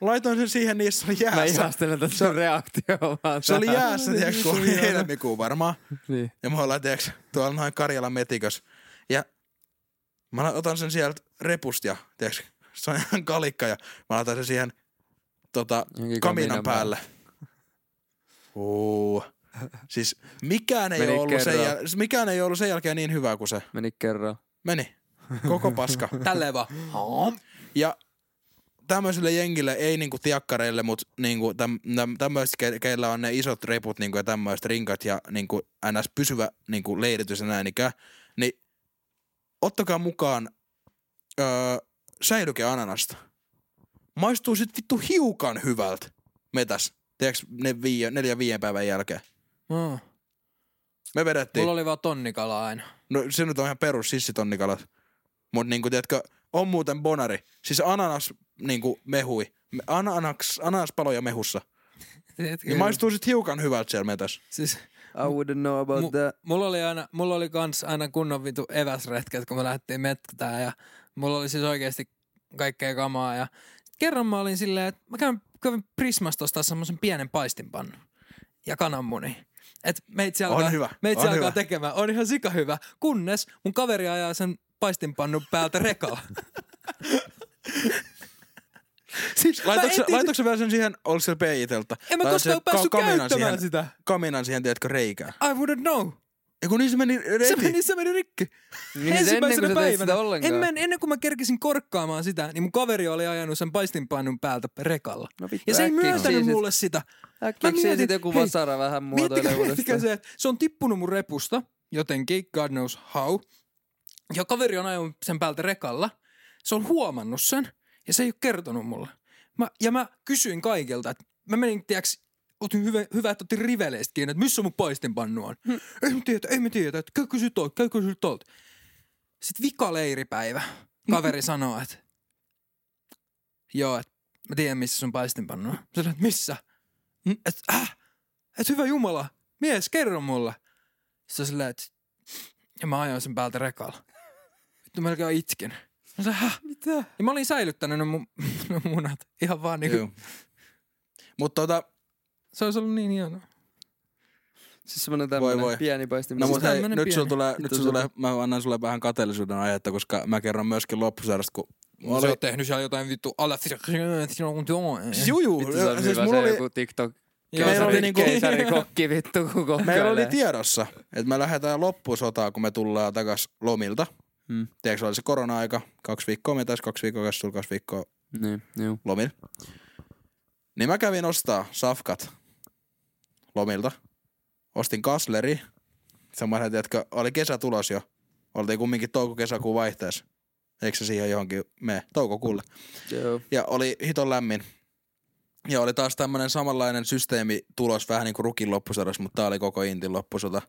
Laitoin sen siihen, niin se oli Mä jäässä. ihastelen tätä sun reaktioa vaan. Se oli jäässä, tiedätkö, kun oli helmikuu varmaan. Niin. Ja me ollaan, tiedätkö, tuolla noin Karjalan metikös. Ja mä otan sen sieltä repusta ja, tiedätkö, se on ihan kalikka ja mä laitan sen siihen tota, kaminan kaminan päälle. Uh. Siis mikään ei, Meni ollut sen jäl- mikään ei ollut sen jälkeen niin hyvä kuin se. Meni kerran. Meni. Koko paska. Tälleen vaan. Ja tämmöisille jengille, ei niinku tiakkareille, mutta niinku täm, täm, tämmöiset, ke, keillä on ne isot reput niinku ja tämmöiset rinkat ja niinku ns. pysyvä niinku leiritys ja näin ikään, niin ottakaa mukaan öö, säilyke ananasta. Maistuu sit vittu hiukan hyvältä metäs. Tiedätkö, ne viie, neljä viien päivän jälkeen. Oh. Me vedettiin. Mulla oli vaan tonnikala aina. No se nyt on ihan perus sissitonnikalat. Mut niinku tiedätkö, on muuten bonari. Siis ananas niinku mehui. Me- Ananas, ananaspaloja mehussa. Niin maistuu sit hiukan hyvältä siellä metäs. Siis, I wouldn't know about mu- that. mulla oli aina, mulla oli kans aina kunnon vitu eväsretket, kun me lähdettiin metkään ja mulla oli siis oikeasti kaikkea kamaa ja kerran mä olin silleen, että mä kävin, kävin Prismasta ostaa semmoisen pienen paistinpannun ja kananmuni. Et meitsi On alkaa, hyvä, meitsi on alkaa hyvä. tekemään. On ihan sika hyvä, kunnes mun kaveri ajaa sen paistinpannun päältä rekalla. Siis Mä laitoiko, etin- laitoiko sä vielä sen siihen, oliko se PI-teltta? En mä koskaan se päässyt kaminan käyttämään siihen, sitä. Kaminan siihen, tiedätkö, reikään. I wouldn't know. Ja kun niin se meni reti. Se meni, se meni rikki. Niin se ennen ollenkaan. En, mä, ennen kuin mä kerkisin korkkaamaan sitä, niin mun kaveri oli ajanut sen paistinpannun päältä rekalla. No vittu, Ja se ei myöntänyt keksisit- mulle sitä. Äkkiä Mä keksisit mietin, joku hei, vasara vähän muotoilee uudestaan. se, että se on tippunut mun repusta jotenkin, God knows how. Ja kaveri on ajanut sen päältä rekalla. Se on huomannut sen ja se ei ole kertonut mulle. Mä, ja mä kysyin kaikilta, että mä menin, tiiäks, otin hyvä, hyvä että otin riveleistä kiinni, että missä mun paistinpannu on. Hm. Ei me tiedä, ei me tiedä, että käy kysy tuolta, käy kysy tuolta. Sitten vika leiripäivä. Kaveri sanoo, että joo, että mä tiedän missä sun paistinpannu on. Mä sanoin, että missä? Että äh, et hyvä jumala, mies, kerro mulle. Sitten silleen, että ja mä ajoin sen päältä rekalla. Vittu melkein itkin. Mä sanoin, häh? Mitä? Ja mä olin säilyttänyt ne mun ne munat. Ihan vaan niinku. Mutta tota, se olisi ollut niin hienoa. Siis semmonen voi. tämmönen pieni paistin. No Siis mutta hei, tämmönen nyt pieni. sulla tulee, nyt sulla tulee, mä annan sulle vähän kateellisuuden aihetta, koska mä kerron myöskin loppusarjasta, kun Mä oli, oli... tehnyt siellä jotain vittu ala... siis juu, juu, Vittu se on siis hyvä mulla se oli, joku TikTok. Meillä oli niinku- Keisarikokki vittu, kun meillä oli kokkailee. tiedossa, että me lähdetään loppusotaan, kun me tullaan takas lomilta. Hmm. Tiedätkö, oli se korona-aika, kaksi viikkoa, me taisi kaksi viikkoa, kaksi, kaksi viikkoa Niin, joo. lomilla. Niin mä kävin ostaa safkat lomilta. Ostin kasleri. Semmoinen, tiedätkö, oli kesä tulos jo. Oltiin kumminkin touko-kesäkuun vaihteessa. Eikö se siihen johonkin mene? Toukokuulle. Joo. Ja oli hiton lämmin. Ja oli taas tämmönen samanlainen systeemi tulos vähän niin kuin rukin loppusodassa, mutta tää oli koko Intin loppusota.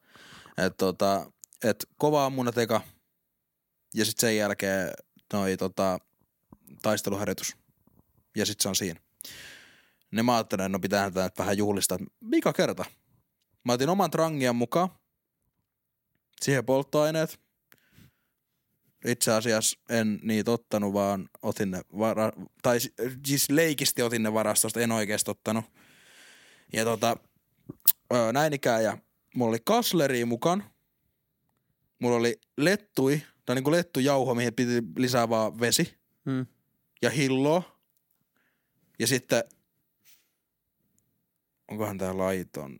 Et tota, et kova ammunat eka. Ja sitten sen jälkeen noi tota, taisteluharjoitus. Ja sitten se on siinä. Niin mä ajattelin, että no pitää tätä vähän juhlistaa. Mikä kerta? Mä otin oman trangian mukaan. Siihen polttoaineet. Itse asiassa en niitä ottanut, vaan otin ne vara- tai si- siis leikisti otin ne varastosta, en oikeasti ottanut. Ja tota, näin ikään ja mulla oli kasleri mukaan. Mulla oli lettui, tai niinku lettujauho, mihin piti lisää vaan vesi Hmm. ja hilloa. Ja sitten, onkohan tää laiton?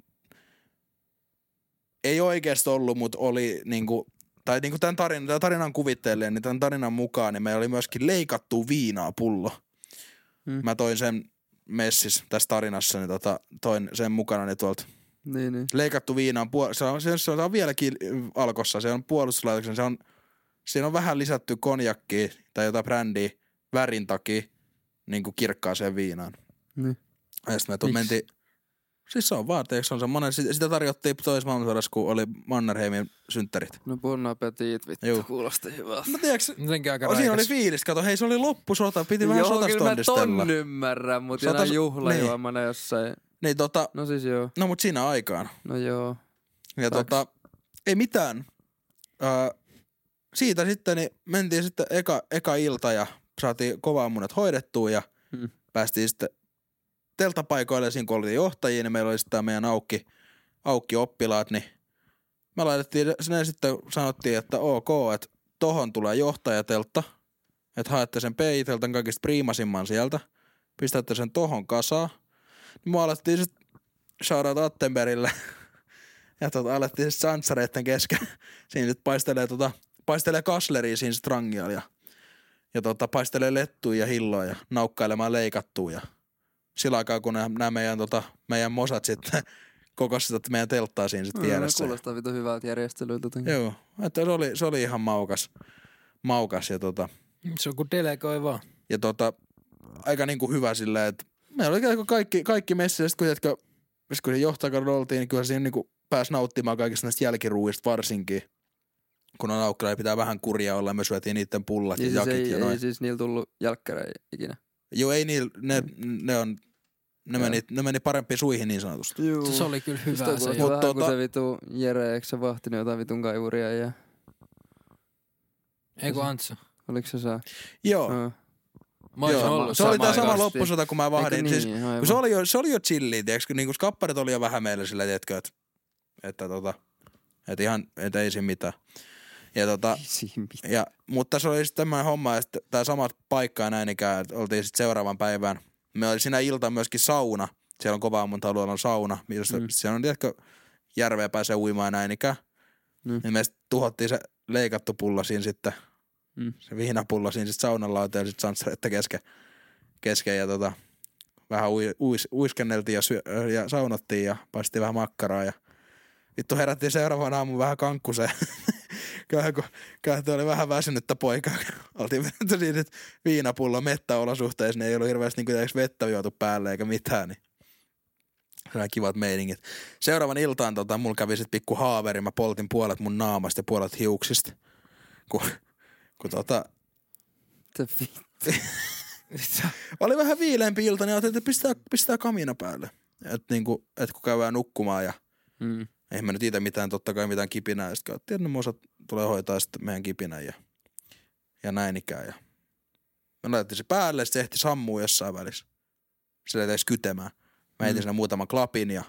Ei oikeasti ollut, mutta oli niinku, tai niinku tämän, tarinan, tämän tarinan kuvittelee, niin tämän tarinan mukaan niin meillä oli myöskin leikattu viinaa pullo. Hmm. Mä toin sen messis tässä tarinassa, niin tota, toin sen mukana niin tuolta Niin, niin. leikattu viina on, puol- se on, se, se on vieläkin alkossa, se on puolustuslaitoksen, se on, siinä on vähän lisätty konjakkia tai jotain brändiä värin takia niin kuin kirkkaaseen viinaan. Niin. Ja sitten me mentiin, siis se on vaan, tiedätkö, se on semmoinen, sitä, tarjottiin toisessa maailmansodassa, kun oli Mannerheimin synttärit. No bon appetit, vittu. Juu. Kuulosti hyvältä. Mä tiedätkö, Jotenkin aika o, siinä oli fiilis, kato, hei se oli loppusota, piti vähän Joo, kyllä mä ton ymmärrän, mutta Sotas- jonain juhlajuomana jossain. Niin tota, No siis joo. no mut siinä aikaan. No joo. Ja Facts. tota, ei mitään. Öö, siitä sitten niin mentiin sitten eka, eka ilta ja saatiin kovaa munat hoidettua ja Hmm. päästiin sitten telttapaikoille siinä kun oltiin johtajia, niin meillä oli sitten meidän aukki, aukki oppilaat, niin me laitettiin, sinne sitten sanottiin, että ok, että tohon tulee johtajateltta, että haette sen PI-teltan kaikista priimasimman sieltä, pistätte sen tohon kasaan. Niin me alettiin sitten shoutout Attenbergille ja tota, alettiin sitten santsareitten kesken. Siinä sitten paistelee, tota, paistelee kasleria siinä strangialla ja, ja tota, paistelee lettuja ja hilloa ja naukkailemaan leikattua ja sillä aikaa, kun nämä meidän, tota, meidän mosat sitten kokosivat meidän telttaa siinä sitten No, vieressä. kuulostaa vitu hyvältä järjestelyltä. Joo, että se oli, se oli ihan maukas, maukas ja, tota, Se on kuin delegoi vaan. ja tota, aika niinku hyvä silleen, että meillä oli kaikki, kaikki messissä, kun, jätkä, kun se johtajakaudella oltiin, niin kyllä siinä niinku pääsi nauttimaan kaikista näistä jälkiruuista varsinkin. Kun on aukkilla, pitää vähän kurja olla, me syötiin niiden pullat ja, Niin ja siis jakit ei, ja noin. ei siis niillä tullut jälkkärejä ikinä. Joo, ei niillä, ne, ne on, ne meni, ne meni parempiin suihin niin sanotusti. Juu. Se oli kyllä hyvä toi se. kuulostaa Mut vähän tota- kuin se vitu Jere, eikö se vahtinut jotain vitun kaivuria ja Ei kun Antsu. oliko se se? Joo. Mä joo. ollut se oli tää sama loppusota, kun mä vahdin. Siis, niin, kun se oli jo, se oli jo chilliä, tiiäks, kun niinku skapparit oli jo vähän meillä sillä, tiedätkö, että, että tota, että ihan, että ei siinä mitään. Ja tota. Ja, mutta se oli sitten tämmöinen homma, että tämä sama paikka näin ikään, että oltiin sitten seuraavan päivän. Me oli siinä ilta myöskin sauna. Siellä on kova ammunta alueella on sauna, missä Mm. siellä on tiedätkö, järveä pääsee uimaan ja näin ikään. Mm. Niin me tuhottiin se leikattu pulla siinä sitten, Mm. se vihnapullo siinä sitten saunan lauta ja sitten sansseretta kesken, kesken ja tota, vähän ui, uis, uiskenneltiin ja, syö, ja saunottiin ja paistettiin vähän makkaraa ja vittu herättiin seuraavana aamun vähän kankkuseen. Kyllähän kun kyllähän oli vähän väsynyttä poikaa. Oltiin vedetty siitä että viinapullo mettäolosuhteissa, ne ei ollut hirveästi niin vettä juotu päälle eikä mitään, niin oli kivat meiningit. Seuraavan iltaan tota, mulla kävi sit pikku haaveri, mä poltin puolet mun naamasta ja puolet hiuksista. Kun, kun tota, oli vähän viileämpi ilta, niin ajattelin, että pistää, pistää kamina päälle. Että niinku, et kun käydään nukkumaan ja mm. Ei mä nyt itse mitään, totta kai mitään kipinää. Ja sitten että mosat tulee hoitaa sitten meidän kipinän ja, ja näin ikään. Ja me laitettiin se päälle, se ehti sammua jossain välissä. Sillä ei kytemään. Mä heitin Mm. siinä muutaman klapin ja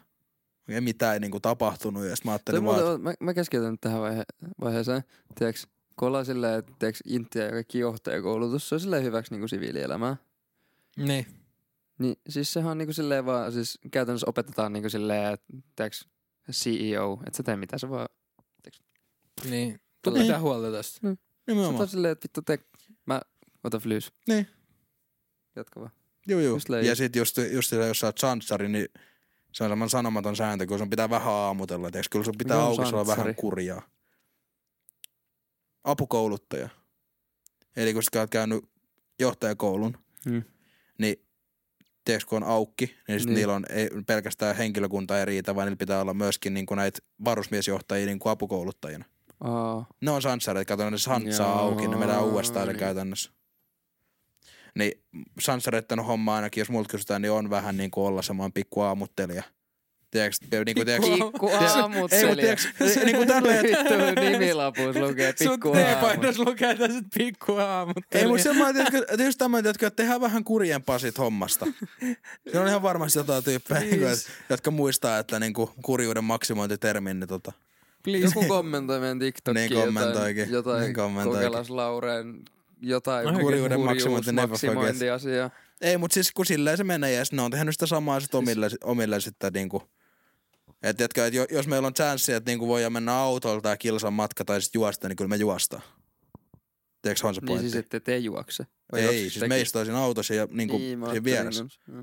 ei mitään ei niinku tapahtunut. Ja mä ajattelin vaan, että mä, mä keskeytän nyt tähän vaihe, vaiheeseen. Tiedätkö, kun ollaan silleen, että tiedätkö, Intia ja kaikki johtajakoulutus, se on silleen hyväksi niinku siviilielämää. Niin. Niin siis sehän on niinku silleen vaan, siis käytännössä opetetaan niinku silleen, että tiedätkö, CEO, että sä tee mitä sä vaan. Niin. Tällä- Tuu pitää huolta tästä. Sä nimenomaan. oot silleen, että vittu te, mä otan flyys. Niin. Jatka vaan. Joo, joo. Ja sitten just, just se, jos sä oot sanssari, niin se on semmoinen sanomaton sääntö, kun sun pitää vähän aamutella. Tiiäks, kyllä sun pitää auki olla vähän kurjaa. Apukouluttaja. Eli kun sä oot käynyt johtajakoulun, Hmm. niin tiedätkö, kun on aukki, niin, Niin. niillä on ei, pelkästään henkilökunta ei riitä, vaan niillä pitää olla myöskin niin näitä varusmiesjohtajia niin kuin apukouluttajina. Aa, Ne on sanssareita, kato ne santsaa auki, ne menee uudestaan niin. käytännössä. Niin sanssareitten homma ainakin, jos multa kysytään, niin on vähän niin kuin olla semmoinen pikku aamuttelija. Tiedätkö, niin kuin, tiedätkö, pikku Ei, mutta aamuttelija. tiedätkö, niin kuin tälleen, Vittu nimilapuus lukee Sun pikku aamut. teepainos lukee tässä pikku aamut. ei, mutta semmoinen, tiedätkö, että just tämmöinen, tiedätkö, että tehdään vähän kurjempaa siitä hommasta. Se on ihan varmasti jotain tyyppejä, niin kuin, että, jotka muistaa, että niin kuin kurjuuden maksimointitermin, niin tota, Please. Joku kommentoi meidän TikTokiin Niin kommentoikin. jotain, jotain Niin kommentoikin. Kokelas Laureen jotain. Kurjuuden maksimointi, maksimointiasiaa. Ei, mutta siis kun silleen se menee ja ne on tehnyt sitä samaa sit omille, omille sitten niinku. Et tiedätkö, että jo- jos meillä on chanssi, että niinku voidaan mennä autolla tai kilsan matka tai sitten juosta, niin kyllä me juostaan. Tiedätkö, on se Niin pointti? siis, että te juokse. Vai ei, siis tekin? meistä siinä autossa ja niinku niin, siinä vieressä. joo.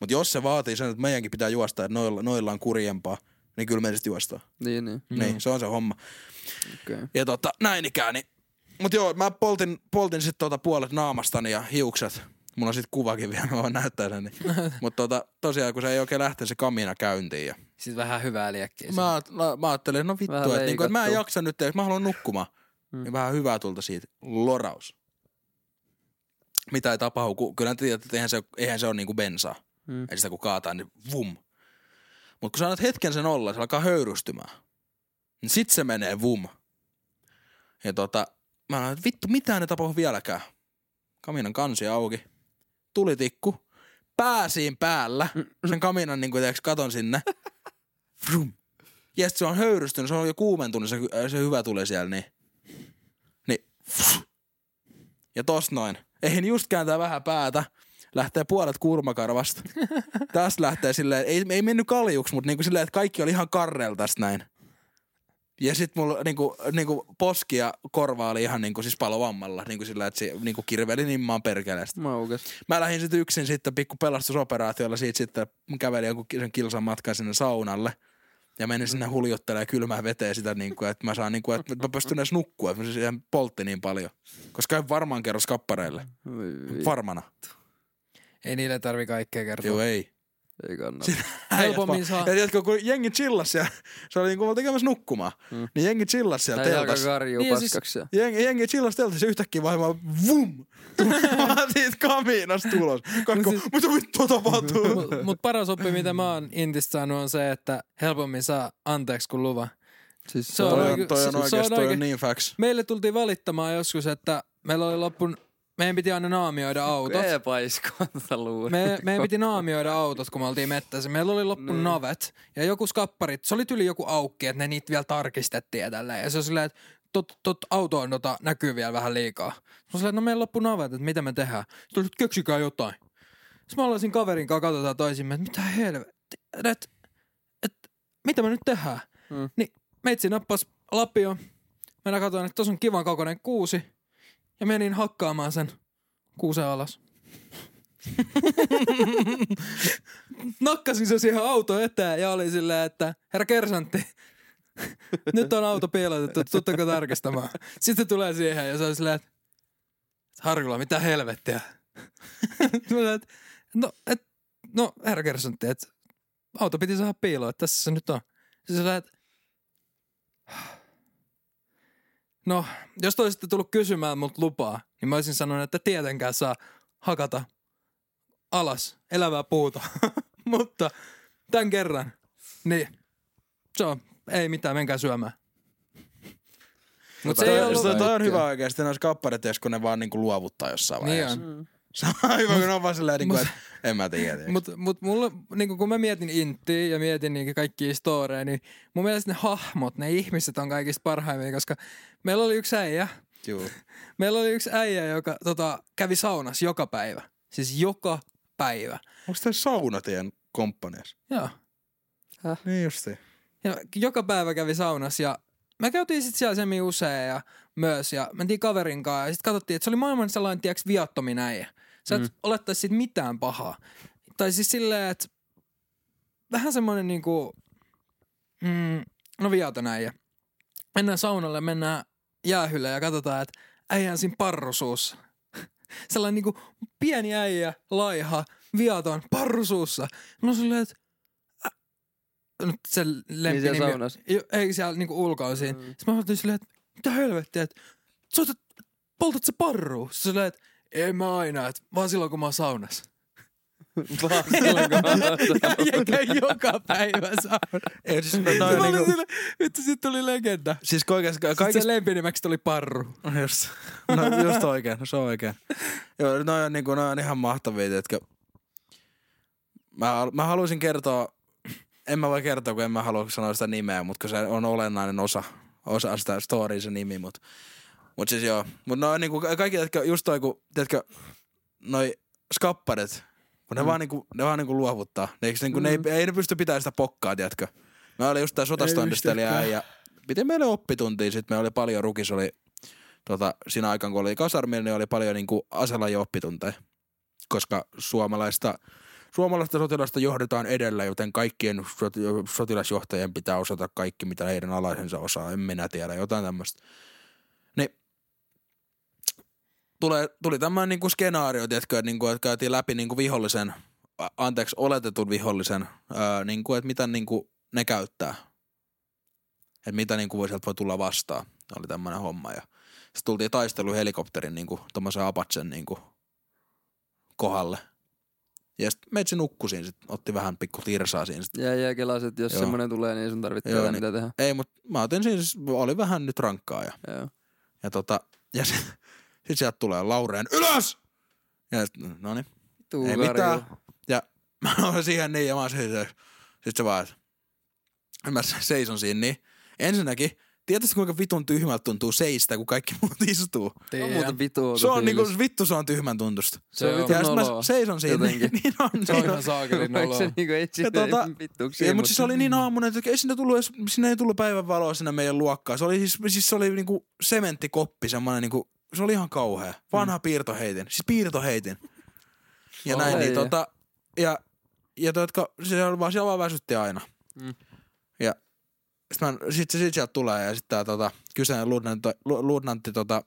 Mutta jos se vaatii sen, että meidänkin pitää juosta, että noilla, noilla on kurjempaa, niin kyllä me sitten juostaan. Niin, niin. Mm. Niin, se on se homma. Okei. Okay. Ja tota, näin ikään, niin. Mut joo, mä poltin, poltin sit tota puolet naamastani ja hiukset. Mulla on sit kuvakin vielä, mä voin näyttää sen. Niin. Mut tota, tosiaan kun se ei oikein lähteä se kamina käyntiin. Ja Sitten vähän hyvää liekkiä. mä, mä, mä ajattelin, no vittu, että niinku, et mä en jaksa nyt, mä haluan nukkumaan. Mm. Niin vähän hyvää tulta siitä. Loraus. Mitä ei tapahdu, kun kyllä tiedät, että eihän se, eihän se ole niinku bensaa. Mm. Ei sitä kun kaataa, niin vum. Mutta kun sä annat hetken sen olla, se alkaa höyrystymään. Niin sit se menee vum. Ja tota, mä sanoin, että vittu, mitään ei tapahdu vieläkään. Kaminan kansi auki. Tulitikku. pää siinä päällä, sen kaminan niinku tiiäks, katon sinne. Vrum. Ja sit se on höyrystynyt, se on jo kuumentunut, se, se hyvä tuli siellä, niin. Niin. Ja tos noin. Eihin just kääntää vähän päätä. Lähtee puolet kurmakarvasta. Tästä lähtee silleen, ei, ei mennyt kaljuksi, mutta niinku silleen, että kaikki oli ihan karrel tästä näin. Ja sit mulla niinku, niinku poski ja korva oli ihan niinku siis palovammalla. Niinku sillä, että se niinku kirveli niin maan perkeleestä. Maukas. Mä lähdin sitten yksin sitten pikku pelastusoperaatiolla siitä sitten kävelin joku sen kilsan matkan sinne saunalle. Ja menin sinne huljottelemaan kylmää veteen sitä, niin kuin, että mä saan, niin kuin, että mä pystyn edes nukkua, että se siihen poltti niin paljon. Koska en varmaan kerro skappareille. Varmana. Ei niille tarvi kaikkea kertoa. Joo, ei. Ei kannata. Helpommin saa. Ja tiedätkö, kun jengi chillas siellä, se oli niin kuin tekemässä nukkumaan, Mm. niin jengi chillas siellä Tää alkaa teltas. karjuu Niin ja siis- paskaksi. ja- Jengi, jengi chillas teltas ja yhtäkkiä vaan vaan vum! Mä siitä kamiinasta tulos. Kaikko, siis- mitä vittua tapahtuu? Mut, mut paras oppi, mitä mä oon Intistä saanut, on se, että helpommin saa anteeksi kuin luva. Siis Se on Toi on, toi on oikeesti, toi on niin facts. Meille tultiin valittamaan joskus, että meillä oli loppun... Meidän piti aina naamioida autot. Me, meidän piti naamioida autot, kun me oltiin mettässä. Meillä oli loppu Niin. navet ja joku skapparit. Se oli tyli joku aukki, että ne niitä vielä tarkistettiin ja tälleen. Ja se on silleen, että tot, tot auto on, tota, näkyy vielä vähän liikaa. Mä silleen, että no meillä loppu navet, että mitä me tehdään. Sitten oli, että keksikää jotain. Sitten mä siinä kaverin kanssa, katsotaan toisimme, että mitä helvettiä. Että et, mitä me nyt tehdään. Mm. Niin meitsi nappas lapio. Mä katsoin, että tuossa on kivan kokoinen kuusi. Ja menin hakkaamaan sen kuusen alas. Nakkasin se siihen auto eteen ja oli silleen, että herra kersantti, nyt on auto piilotettu, tuttako tarkistamaan. Sitten tulee siihen ja se on silleen, että Harkula, mitä helvettiä. No, et, no herra kersantti, että auto piti saada piiloon, että tässä se nyt on. Se silleen, että No, jos te olisitte tullut kysymään mut lupaa, niin mä olisin sanonut, että tietenkään saa hakata alas elävää puuta. Mutta tämän kerran, niin se on, ei mitään, menkää syömään. Mutta se ei ollut... toi, toi on hyvä oikeesti, noissa kapparit, jos kun ne vaan niinku luovuttaa jossain Niin vaiheessa. on. Mm. Se on hyvä, kun on vaan silleen, niinku, Mut- että en mä tiedä. Mutta mut mulla, niinku kun mä mietin Inttiä ja mietin niinku kaikkia storeja, niin mun mielestä ne hahmot, ne ihmiset on kaikista parhaimmia, koska meillä oli yksi äijä, Juu. meillä oli yksi äijä, joka tota, kävi saunassa joka päivä. Siis joka päivä. Onko tämä sauna teidän komppaniassa? Joo. Niin justi. Ja joka päivä kävi saunassa ja me käytiin sitten siellä semmin usein ja myös ja mentiin kaverin kanssa ja sitten katsottiin, että se oli maailman sellainen, tiedäks, viattomin äijä. Sä et mm. olettaisi siitä mitään pahaa. Tai siis silleen, että vähän semmoinen niinku, mm, no viaton äijä. Mennään saunalle, mennään jäähylle ja katsotaan, että äijä on siinä parrusuussa. Sellainen niinku pieni äijä, laiha, viaton, parrusuussa. Oon silleen, että se Niin lempinimi. siellä saunassa. Ei siellä niinku ulkoisin. Mm. Mm. Sitten mä olin silleen, että mitä helvettiä, että sä otat, poltat se parru. Sitten silleen, että ei mä aina, että vaan silloin kun mä oon saunassa. Vaan silloin, kun mä oon- Ja käy joka päivä saunassa. Ei, siis, no, Mä olin niinku, silleen, vittu sit tuli legenda. siis kaikessa, Kaikista... kaikessa Se lempinimeksi tuli parru. Just, no, just oikein, no, se on oikein. Joo, noi on, niinku, noi on ihan mahtavia, että mä, mä haluaisin kertoa, en mä voi kertoa, kun en mä halua sanoa sitä nimeä, mutta kun se on olennainen osa, osa sitä storya se nimi, mutta mut siis joo. Mutta no niinku kaikki, jotka just toi, kun, tiedätkö, noi skapparit, kun ne, Mm. vaan niinku, ne vaan niinku luovuttaa. Ne, eikö, niinku, ne, ei, ei, ne pysty pitämään sitä pokkaa, tiedätkö. Mä olin just tää sotastandistelija ja piti meille oppituntia, sit me oli paljon rukis, oli tota, siinä aikaan, kun oli kasarmilla, niin oli paljon niinku aselaji oppitunteja. Koska suomalaista, suomalaista sotilasta johdetaan edellä, joten kaikkien soti- sotilasjohtajien pitää osata kaikki, mitä heidän alaisensa osaa. En minä tiedä, jotain tämmöistä. Niin tulee, tuli tämmöinen niinku skenaario, että, niinku, että käytiin läpi niinku vihollisen, anteeksi, oletetun vihollisen, niinku, että mitä niinku ne käyttää. Että mitä niinku voi sieltä voi tulla vastaan. Oli tämmöinen homma. Ja sitten tultiin taisteluhelikopterin niinku, tommosen Apachen niinku, kohdalle. Ja sitten meitsi nukkusin, sit otti vähän pikku tirsaa siinä. Sit. Jää jää kelas, että jos Joo. semmonen tulee, niin sun tarvitsee Joo, tehdä niin. mitä tehdä. Ei, mutta mä otin siis, oli vähän nyt rankkaa ja, Joo. ja tota, ja sit, sit sieltä tulee Laureen ylös! Ja sit, no niin, ei mitään. Ja mä olen siihen niin ja mä oon siihen, sit se vaan, että mä seison siinä niin. Ensinnäkin, tiedätkö kuinka vitun tyhmältä tuntuu seistä, kun kaikki muut istuu? On Tiedän. muuten vitu Se on niinku, vittu se on tyhmän tuntusta. Se on Se vitun Ja sit mä noloa. seison siinä, niin, jotenkin. niin on. Se on niin on. ihan saakelin Vaikka se noloa. niinku ei Ja tota- vittuksi. Ei, mutta siis se oli niin aamunen, että ei sinne, tullut edes, sinne ei tullut päivän valoa sinne meidän luokkaan. Se oli siis, siis se oli niinku sementtikoppi, semmoinen niinku, se oli ihan kauhea. Vanha Mm. piirtoheitin, siis piirtoheitin. Ja Oi, näin, niin ei. tota, ja, ja totka, se oli vaan, siellä vaan väsytti aina. Mm. Ja sit, sit sieltä tulee ja sitten tää tota, kyseinen luutnantti, lu- tota,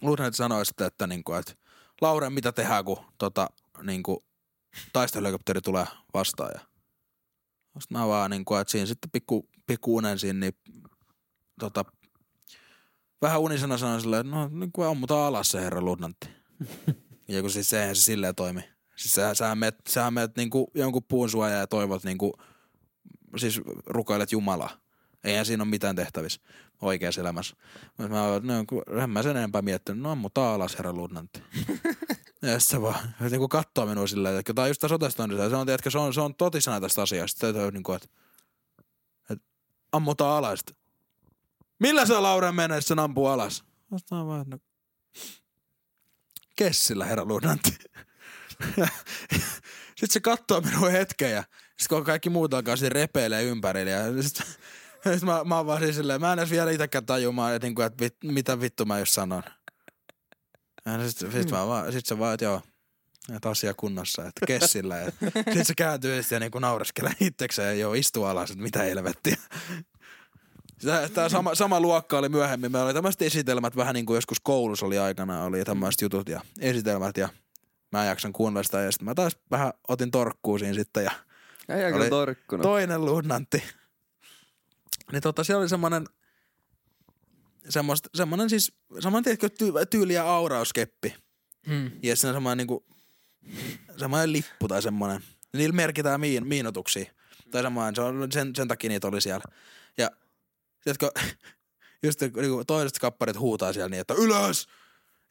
luutnantti sanoi sitten, että niinku, et, Lauren, mitä tehdään, kun tota, niinku, taisteluhelikopteri tulee vastaan ja sitten mä vaan niinku, että siinä sitten pikku, pikku unen siinä, niin tota, vähän unisena sanoin silleen, että no niin kuin ammutaan alas se herra luutnantti. ja kun siis eihän se silleen toimi. Siis sä, sä meet, sä meet niinku jonkun puun suojaa ja toivot niinku, siis rukoilet Jumalaa. Eihän siinä ole mitään tehtävissä oikeassa elämässä. Mutta mä oon, no, en mä sen enempää miettinyt, no ammutaan alas herra luutnantti. ja sit se vaan se niinku kattoo minua silleen, että tää on just tässä otestoinnissa. Se on, tiedätkö, se on, se on totisena tästä asiasta. Että, niinku, että, että ammutaan alas. Sitten, Millä sä Lauren menee, sen ampuu alas? Vastaan vaan, no, Kessillä, herra luutnantti. sitten se katsoo minua hetken ja sitten kun kaikki muut alkaa siinä repeilee ympärillä ja sitten sit mä, mä oon vaan siis silleen, mä en edes vielä itekään tajumaan, että, niinku, että vit, mitä vittu mä just sanon. Ja sit, sit, mä vaan, sit se vaan, että joo, että asia kunnossa, että kessillä. Ja sit se kääntyy ja niinku naureskelee itsekseen ja joo, istuu alas, että mitä helvettiä. Tämä sama, sama luokka oli myöhemmin. Meillä oli tämmöiset esitelmät, vähän niin kuin joskus koulussa oli aikana, oli tämmöiset jutut ja esitelmät ja mä jaksan kuunnella sitä. Ja sitten mä taas vähän otin torkkuun sitten ja Ei oli torkkunut. toinen luutnantti. Niin tota, se oli semmonen, semmoist, semmonen siis, semmonen tiedätkö, ty, tyyli- ja aurauskeppi. Mm. Ja siinä on semmoinen niinku, semmoinen lippu tai semmoinen. Niillä merkitään miin, miinotuksia. Tai semmoinen, se on, sen, sen takia niitä oli siellä. Ja tiedätkö, just niinku toiset kapparit huutaa siellä niin, että ylös!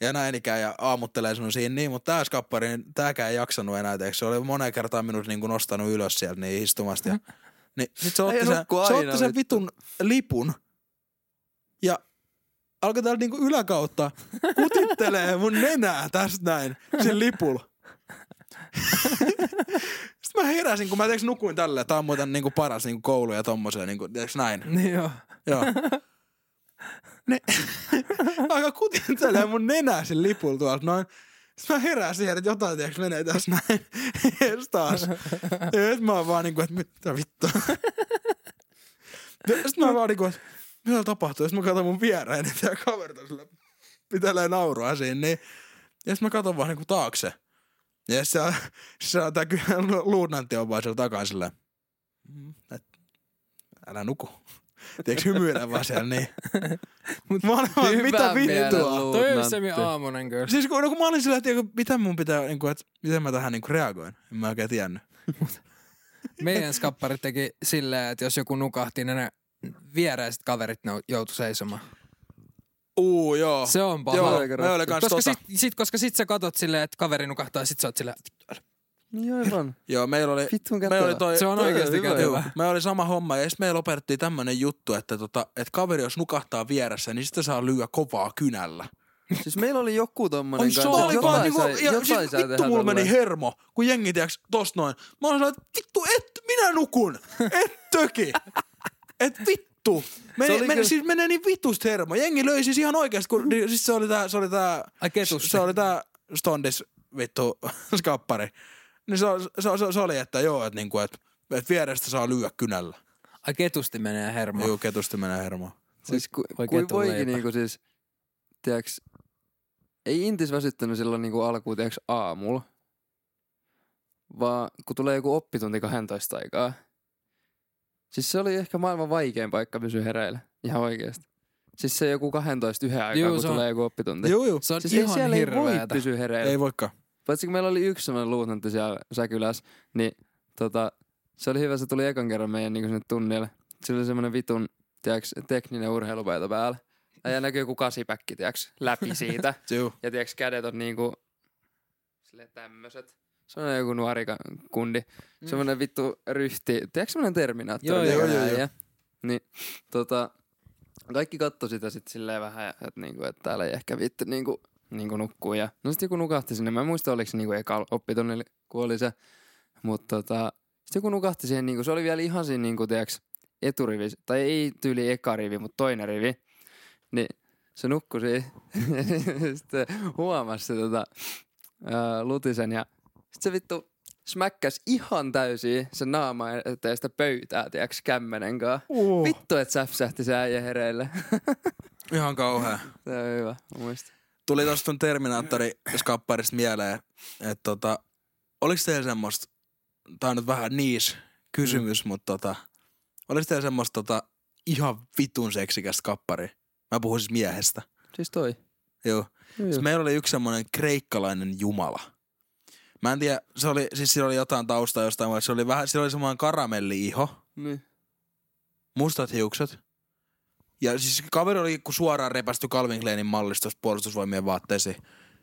Ja näin ikään ja aamuttelee siinä niin, mutta tää skappari, niin tääkään ei jaksanut enää, eikö se oli moneen kertaan minut niinku nostanut ylös sieltä niin istumasta. Ja, niin sit se otti, sen, se otti sen vitun lipun ja alkoi täältä niinku yläkautta kutittelee mun nenää tästä näin, sen lipulla. Sitten mä heräsin, kun mä teeks nukuin tälleen, tää on muuten niinku paras niinku koulu ja tommoseen, niinku, teeks näin. Niin joo. Joo. Ne, aika kutittelee mun nenää sen lipulla tuolta noin. Sitten mä herään siihen, että jotain tiiäks menee tässä näin. Ees taas. Ja sit mä oon vaan niinku, että mitä vittua. Sitten mä vaan niinku, että mitä tapahtuu. Sitten mä katson mun viereen, niin tää kaverta sillä pitelee naurua siinä. Niin. Ja sitten mä katson vaan niinku taakse. Ja se on, se on tää kyllä luutnantti on vaan siellä takaa silleen. "Mm, et- Älä nuku. Tiedätkö hymyilee vaan siellä niin. Mut mä olin mitä vittua. Toi on. Semi aamunen kyllä. Siis kun, no, kun mä olin sillä, että mitä mun pitää, niin kuin, että miten mä tähän niin kuin reagoin. En mä oikein tiennyt. Meidän skapparit teki silleen, että jos joku nukahti, niin ne viereiset kaverit ne joutui seisomaan. Uu, joo. Se on paha. Joo, raska. kans Koska tota. sit, sit, koska sit sä katot silleen, että kaveri nukahtaa, sit sä oot silleen, Niin aivan. Joo, meillä oli, Vittun meillä oli toi, se on oikeasti hyvä. Meillä oli sama homma ja sitten meillä opetettiin tämmönen juttu, että, tota, että kaveri jos nukahtaa vieressä, niin sitten saa lyödä kovaa kynällä. Siis meillä oli joku tommonen Oi, se kanssa, oli vaan niinku, sai, ja jotain siis sai vittu mulla meni hermo, kun jengi tiiäks tosta noin. Mä olin että vittu et, minä nukun, et töki. Et vittu. Meni, meni, kyllä- siis menee niin vitusta hermo. Jengi löi siis ihan oikeesti, kun niin, siis se oli tää, se oli tää, Ai ketusti. se oli tää Stondis vittu skappari. Niin se, se, se, se, oli, että joo, että niinku, et, et vierestä saa lyödä kynällä. Ai ketusti menee hermo. Joo, ketusti menee hermo. Siis ku, Voi kui voikin niinku siis, tiiäks, ei intis väsyttänyt silloin niinku alkuun tiiäks aamulla, vaan kun tulee joku oppitunti 12 aikaa. Siis se oli ehkä maailman vaikein paikka pysyä hereillä, ihan oikeesti. Siis se joku 12 yhden aikaa, Juu, kun on- tulee joku oppitunti. Joo, joo. Se on Siis ihan siellä ei voi pysyä hereillä. Ei voikaan. Paitsi kun meillä oli yksi semmoinen luutnantti siellä Säkylässä, niin tota, se oli hyvä, se tuli ekan kerran meidän niin sinne tunnille. Se oli semmoinen vitun, tiiäks, tekninen urheilupaita päällä. Ja näkyy joku kasipäkki, tiiäks, läpi siitä. Ja tiiäks, kädet on niinku, silleen tämmöset. Semmoinen joku nuori kundi. Semmoinen vittu ryhti. Tiedätkö semmoinen Terminaattori? Joo, joo, joo. Niin, tota, kaikki katto sitä sit silleen vähän, että niinku, et täällä ei ehkä vittu niinku, niinku nukkuu. Ja, no sit joku nukahti sinne. Mä en muista, oliko se niinku eka oppitunnilla, kun oli se. Mutta tota, sit joku nukahti siihen, niinku, se oli vielä ihan siinä, niinku, tiiäks, eturivi, tai ei tyyli eka rivi, mutta toinen rivi. Niin se nukkui siihen. sitten huomasi se tota, ää, lutisen ja sitten se vittu smäkkäs ihan täysin sen naama eteen sitä pöytää, tiiäks, kämmenen kaa. Uh. Vittu, et säpsähti se äijä hereille. Ihan kauhea. se on hyvä, mä muistan. Tuli tosta Terminaattori skapparista mieleen, että tota, oliks teillä semmoista, tää on nyt vähän niis kysymys, mm. mutta tota, oliks teillä semmoista tota, ihan vitun seksikästä kappari? Mä puhun siis miehestä. Siis toi. Joo. Siis joo. meillä oli yksi semmoinen kreikkalainen jumala. Mä en tiedä, se oli, siis sillä oli jotain taustaa jostain, mutta se oli vähän, sillä oli semmoinen karamelli-iho, Niin. mustat hiukset. Ja siis kaveri oli kun suoraan repästy Calvin Kleinin mallistosta puolustusvoimien vaatteisiin.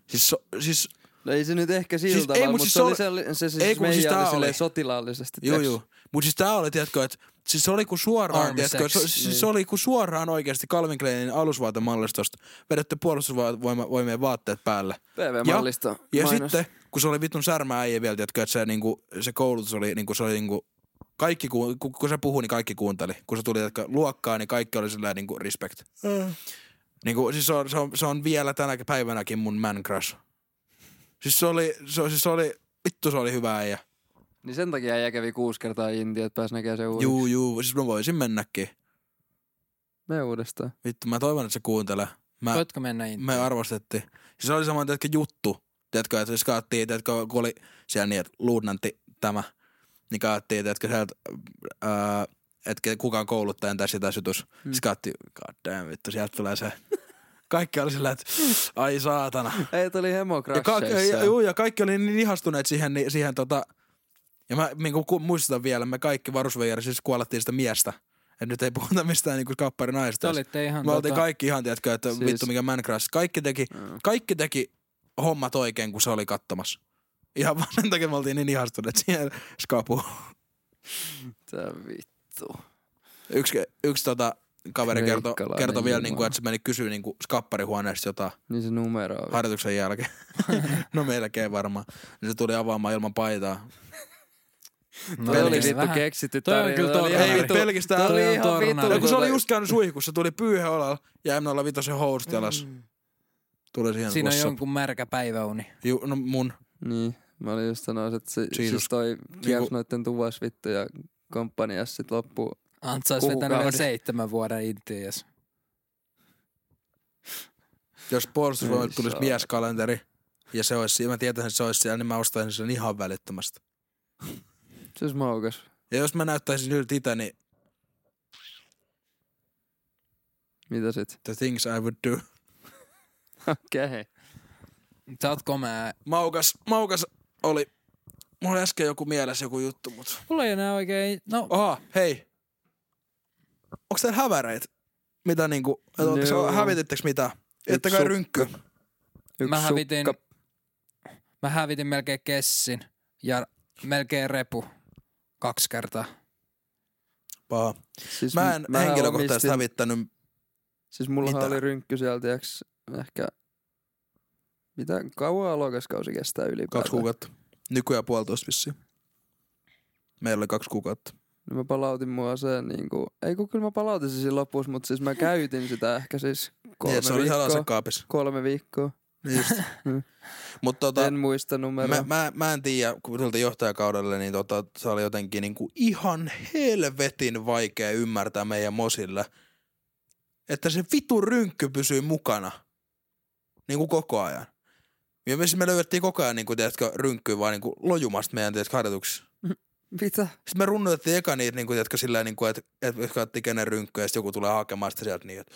Siis, so, siis No ei se nyt ehkä Siis siis, ei, mut mutta siis se, oli, se se, se, se ei, siis siis tää oli oli- sotilaallisesti. Juu, tiiäks. juu. Mut siis tää oli, tiedätkö, että siis se oli kuin suoraan, tiedätkö, se, siis Niin. se oli kuin suoraan oikeasti Calvin Kleinin alusvaatemallistosta vedetty puolustusvoimien vaatteet päälle. PV-mallista Ja mainos. sitten, kun se oli vitun särmä äijä vielä, tiedätkö, että se, niinku, se koulutus oli, niinku, se oli niinku, kaikki, ku, kun, kun se puhui, niin kaikki kuunteli. Kun se tuli luokkaan, niin kaikki oli sillä niinku respect. Mm. Niinku, siis se on, se, on, se on vielä tänä päivänäkin mun man crush. Siis se oli, se, siis se oli, vittu se oli hyvä äijä. Niin sen takia äijä kävi kuusi kertaa Intia, että pääsi näkemään sen uudestaan. Juu, juu, siis mä voisin mennäkin. Me uudestaan. Vittu, mä toivon, että se kuuntelee. Mä, Voitko mennä in? me arvostettiin. Siis se oli semmoinen, tiedätkö, juttu. Tiedätkö, että jos katsottiin, tiedätkö, kun oli siellä niin, että luutnantti tämä, niin katsottiin, tiedätkö, sieltä, ää, että kuka on kouluttajan tässä ja tässä jutussa. Mm. Sitten katsottiin, god damn, vittu, sieltä tulee se. Kaikki oli sillä, että ai saatana. Ei, tuli Ja, ka- hemokrasseissa. ja, juu, ja kaikki oli niin ihastuneet siihen, niin- siihen tota, ja mä niin kuin, muistutan vielä, me kaikki varusveijärjessä siis kuolettiin sitä miestä. Että nyt ei puhuta mistään niin kappari naista. ihan Me oltiin tota, kaikki ihan, tiedätkö, että siis... Vittu mikä man crush. Kaikki teki, Joo. kaikki teki hommat oikein, kun se oli kattomassa. Ihan vaan sen takia me oltiin niin ihastuneet siihen skapuun. Tää vittu. Yksi, yksi tota, kaveri kertoi kerto vielä, niin kuin, että se meni kysyä niin kuin skapparihuoneesta jotain Niin se numero on. harjoituksen jälkeen. no melkein varmaan. Niin se tuli avaamaan ilman paitaa. no, Toi oli pelkästään vittu keksitty toi on tarina. kyllä Toi oli tornari. ihan Ei vittu- pelkästään- Toi oli on ihan vittu. Ja kun se oli just käynyt suihkussa, tuli pyyhe olalla ja M0 vitosen housut jalas. Tuli siihen Siinä on jonkun märkä päiväuni. Ju, no mun. Niin, mä olin just sanoa, että se, siis toi kiersi Niinku- noitten tuvas vittu ja komppaniassa sit loppuu. Antsa olisi vetänyt vielä seitsemän vuoden intiin, jos Jos puolustusvoimat Ei tulisi saa. mieskalenteri ja se olisi, ja mä tietäisin, että se olisi siellä, niin mä ostaisin sen ihan välittömästi. Se olisi maukas. Ja jos mä näyttäisin siltä itse, niin Mitä sit? the things I would do. Okei. Okay. Sä oot komea. Maukas, maukas oli, mulla oli äsken joku mielessä joku juttu, mut. Mulla ei enää oikein, no Oha, hei. Onks teillä häväreitä? Mitä niinku, no. hävitittekö mitä? Että kai sukka. rynkky. Yksi mä hävitin, sukka. mä hävitin melkein kessin ja melkein repu kaksi kertaa. Paha. Siis Mä en mähän henkilökohtaisesti omistin- hävittänyt Siis mulla oli rynkky sieltä ehkä... Mitä kauan alokaskausi kestää ylipäätään? kaksi kuukautta. Nykyään puolitoista vissiin. Meillä oli kaksi kuukautta. Niin mä palautin mua sen niinku... Ei kun kyllä mä palautin sen siinä lopussa, mutta siis mä käytin sitä ehkä siis kolme Niin, se oli viikkoa. kaapissa. Kolme viikkoa. Just. Mutta tota, en muista numeroa. mä, mä, mä, en tiedä, kun tultiin johtajakaudelle, niin tota, se oli jotenkin niinku ihan helvetin vaikea ymmärtää meidän mosille, että se vitu rynkky pysyy mukana niinku koko ajan. Ja me, siis me löydettiin koko ajan, niinku, tiedätkö, rynkkyä vaan niinku lojumasta meidän tiedätkö, harjoituksissa. Mitä? Sitten me runnotettiin eka niitä, niin kuin, tiedätkö, sillä niin kuin, että, että jos katsottiin kenen rynkkyä, ja sitten joku tulee hakemaan sitä sieltä niin, että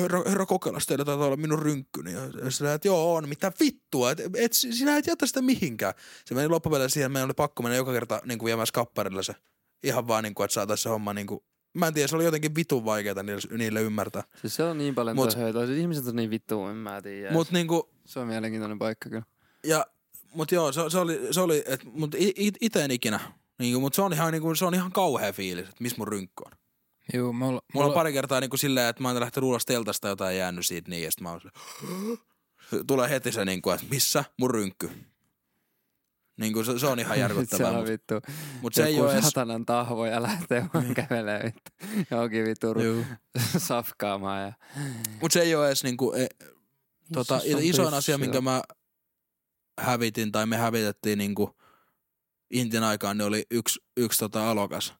herra, herra Kokelas, teillä taitaa olla minun rynkkyni. Ja sillä, että joo, on, mitä vittua, että et, sinä et jätä sitä mihinkään. Se meni loppupeleissä siihen, että meidän oli pakko mennä joka kerta niin kuin viemään skapparille se. Ihan vaan, niin kuin, että saataisiin se homma niin kuin, mä en tiedä, se oli jotenkin vitun vaikeaa niille, niille ymmärtää. Siis se on niin paljon Mut- Mut. Siis ihmiset on niin vittu, en mä tiedä. Mutta niin kuin, Se on mielenkiintoinen paikka kyllä. ja mut joo, se, se oli, se oli et, mut ite en ikinä. Niin, mutta se on ihan, niinku, se on ihan kauhea fiilis, että missä mun rynkky on. Juu, mulla, Mulla mulla, on pari kertaa niinku silleen, että mä oon lähtenyt ulos teltasta jotain jäänyt siitä niin, ja sit mä oon tulee heti se niinku, että missä mun rynkky. Niinku se, se on ihan Se järkyttävää, on mutta vittu. mut se ei ole edes... satanan tahvo ja lähtee vaan kävelee vittu. Johonkin vittu safkaamaan. Ja... Mut se ei ole edes niinku, e, tota, on isoin pyssyä? asia, minkä mä hävitin tai me hävitettiin niinku Intin aikaan, niin oli yksi, yksi tota alokas.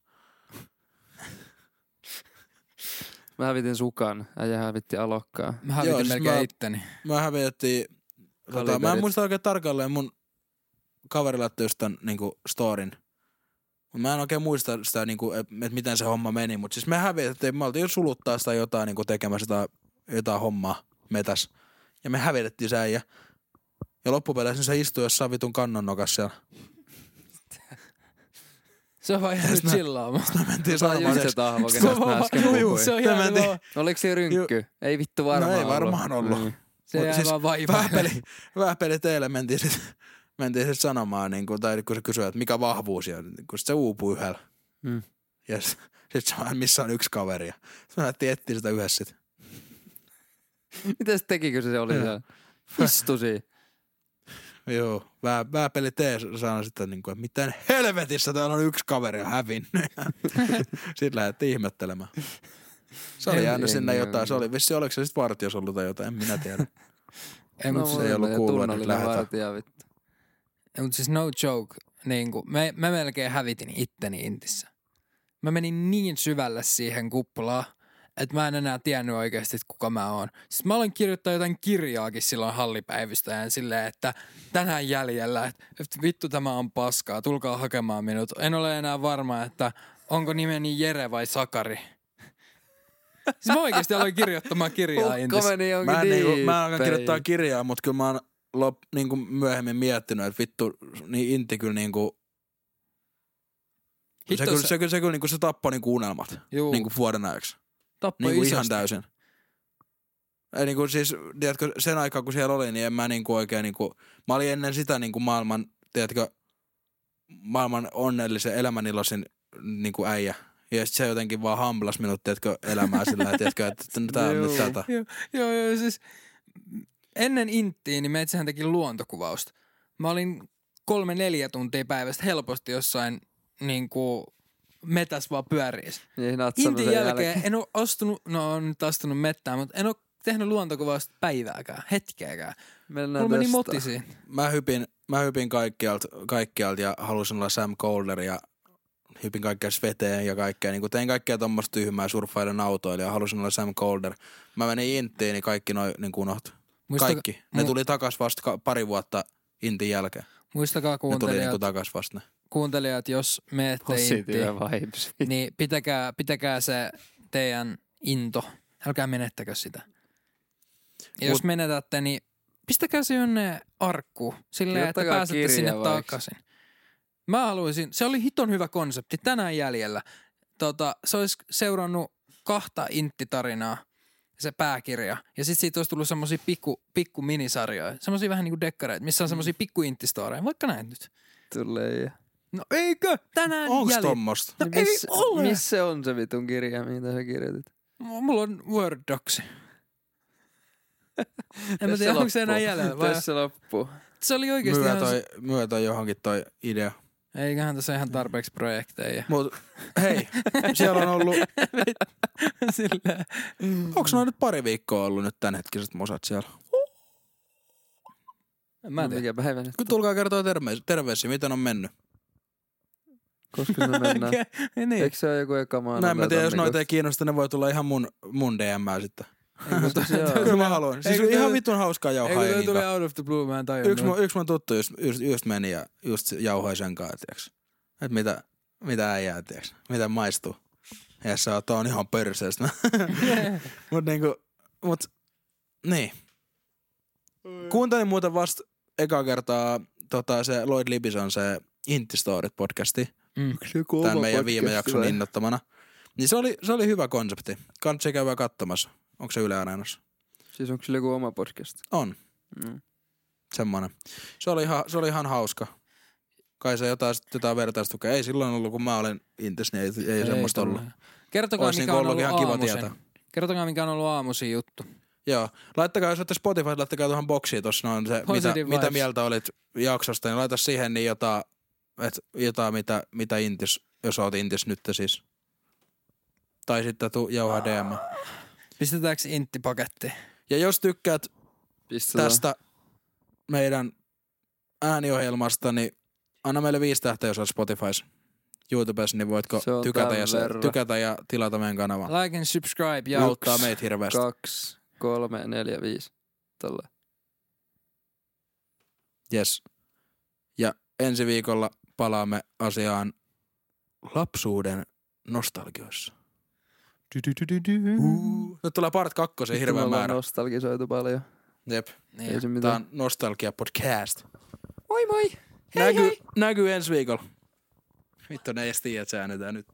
Mä hävitin sukan, äijä hävitti alokkaa. mä hävitin Joo, siis melkein mä- itteni. Mä hävitettiin, tota, mä en muista oikein tarkalleen, mun kaveri laittoi just tän niinku storin. Mut mä en oikein muista sitä, niinku, että et miten se homma meni, mutta siis me hävitettiin, me oltiin jo suluttaa sitä jotain niinku tekemässä sitä, jotain hommaa metäs. Ja me hävitettiin se äijä. Ja loppupeleissä se istui jossain vitun kannon nokassa siellä. Se on vaan jäänyt mä- chillaamaan. Me mentiin just se tahvo, kenestä on mä äsken puhuin. Se on jäänyt mentiin- vaan, Oliko se rynkky? Ei vittu varmaan No ei ollut. varmaan ollut. Niin. se jää siis vaan vaivaa. vähpeli, vähpeli teille mentiin sit, mentiin sit sanomaan, niin kun, tai kun se kysyi, että mikä vahvuus on, kun sit se uupui yhdellä. Mm. Ja s- sit se vaan, missä on yksi kaveri. Ja sit me lähtiin etsiä sitä yhdessä sit. Miten se tekikö se, se oli siellä? Istusi. Joo, vää, vääpeli T sanoi sitten, niin kuin, että miten helvetissä täällä on yksi kaveri on hävinnyt. sitten lähdettiin ihmettelemään. Se oli En- jäänyt en- sinne en- jotain. Se oli vissi, oliko se sitten vartijos ollut tai jotain, en minä tiedä. Ei, mut, se ei ollut kuullut, että lähdetään. vittu. mut siis no joke. Niin kuin, mä, mä melkein hävitin itteni intissä. Mä menin niin syvälle siihen kuplaan, että mä en enää tiennyt oikeasti, että kuka mä oon. Siis mä aloin kirjoittaa jotain kirjaakin silloin hallipäivystäjän silleen, että tänään jäljellä, että, että vittu tämä on paskaa, tulkaa hakemaan minut. En ole enää varma, että onko nimeni Jere vai Sakari. Siis mä oikeasti aloin kirjoittamaan kirjaa Ukko meni jonkin Mä en, niinku, mä en alkaa diippeihin. kirjoittaa kirjaa, mutta kyllä mä oon lop, niinku myöhemmin miettinyt, että vittu, niin Intti kyllä niinku, se, Hitto kyllä, se- se, kyllä, se, kyllä niinku, se tappoi niinku unelmat Juu, niinku vuoden ajaksi. Tappoi Niinku isosti. ihan täysin. Ei niinku siis, tiedätkö, sen aikaa kun siellä oli, niin en mä niinku oikein niinku, mä olin ennen sitä niinku maailman, tiedätkö, maailman onnellisen elämäniloisin niinku äijä. Ja sit se jotenkin vaan hamblas minut, tiedätkö, elämää sillä, tiedätkö, että tää on nyt tätä. Joo, joo, joo, siis ennen Inttiin, niin meitsähän teki luontokuvausta. Mä olin kolme neljä tuntia päivästä helposti jossain niin kuin metäs vaan pyöriis. Niin Intin sen jälkeen en ole astunut, no on nyt astunut mettään, mutta en ole tehnyt luontokuvausta päivääkään, hetkeäkään. Mennään Mulla meni tästä. moti siinä. Mä hypin, mä hypin kaikkialta, kaikkialta ja halusin olla Sam Calder ja hypin kaikkea sveteen ja kaikkea. Niin tein kaikkea tommoista tyhmää surffailen autoilla ja halusin olla Sam Calder. Mä menin Inttiin, niin kaikki noin niin unohtu. Muistaka- Kaikki. Ne mu- tuli takas vasta pari vuotta Intin jälkeen. Muistakaa Ne tuli kuuntelijat, niinku takas vasta ne. Kuuntelijat jos menette Positiivinen vibes. niin pitäkää, pitäkää se teidän into. Älkää menettäkö sitä. Ja jos Mut- menetätte, niin pistäkää se jonne arkkuun. Silleen, että pääsette sinne vaikka. takaisin. Mä haluaisin, se oli hiton hyvä konsepti tänään jäljellä. Tota, se olisi seurannut kahta inttitarinaa, se pääkirja. Ja sitten siitä olisi tullut semmosia pikku, pikku minisarjoja. Semmosia vähän niinku dekkareita, missä on semmosia pikku inttistoreja. Vaikka näin nyt. Tulee. No eikö? Tänään Onks jäljellä. tommosta? No Niin ei missä, ole. missä on se vitun kirja, mitä sä kirjoitit? Mulla on Word Docs. En mä Tässä tiedä, onko se enää jäljellä. Vai? Tässä loppuu. Se oli oikeesti ihan... toi, myö toi johonkin toi idea. Eiköhän tässä ihan tarpeeksi projekteja. Mut hei, siellä on ollut, Silleen. onks noin nyt pari viikkoa ollut nyt tämänhetkiset musat siellä? Mä en No, tiedä. Mikä päivä nyt? Tulkaa kertoa terveisiä, terveisiä, miten on mennyt. Koska me mennään. niin. Eikö se ole joku eka maanantai? Näin mä tiedän, jos noita ei kiinnosta, ne voi tulla ihan mun, mun DM sitten. Eikö? Kyllä mä haluan. Siis Eikö ihan vitun hauskaa Eikö jauhaa toi jengin tuli out of the blue, mä en tajunnut. Yksi mun, yksi mun tuttu just, just, just meni ja just jauhoi sen kanssa, tiiäks. Et mitä, mitä äijää, tiiäks. Mitä maistuu. Ja se on, tää on ihan perseestä. mut niinku, mut, niin. Kuuntelin muuten vasta eka kertaa tota, se Lloyd Libison se Intti Storit podcasti. Mm. Tämän meidän viime jakson innottamana. Niin se oli, se oli hyvä konsepti. Kannattaa käydä katsomassa. Onko se Yle Areenassa? Siis onko sillä joku oma podcast? On. Mm. semmonen. Se oli ihan, se oli ihan hauska. Kai se jotain, jotain vertaistukea. Ei silloin ollut, kun mä olin Intis, niin ei, ei, ei semmoista ollut. Kertokaa, Olisi mikä niinku on ollut ollut ihan kiva tietää. Kertokaa, mikä on ollut aamuisin juttu. Joo. Laittakaa, jos olette Spotify, laittakaa tuohon boksiin tuossa noin se, mitä, Positive mitä vibes. mieltä olit jaksosta, niin laita siihen niin jotain, et, jotain mitä, mitä Intis, jos oot Intis nyt siis. Tai sitten tuu jauhaa DM. Pistetäänkö intti pakettiin? Ja jos tykkäät Pistetään. tästä meidän ääniohjelmasta, niin anna meille viisi tähteä, jos olet Spotifys. YouTubessa, niin voitko tykätä ja, se, verran. tykätä ja tilata meidän kanavan. Like and subscribe ja Auttaa meitä hirveästi. Kaksi, kolme, neljä, viisi. Tällä. Yes. Ja ensi viikolla palaamme asiaan lapsuuden nostalgioissa. Uh. Nyt tulee part kakkosen Vittu, me hirveä ollaan määrä. nostalgisoitu paljon. Jep. Niin. Se Tää mitään. on Nostalgia Podcast. Moi moi! näkyy, näkyy ensi viikolla. Vittu, ne ei edes tiedä, että se äänetään nyt.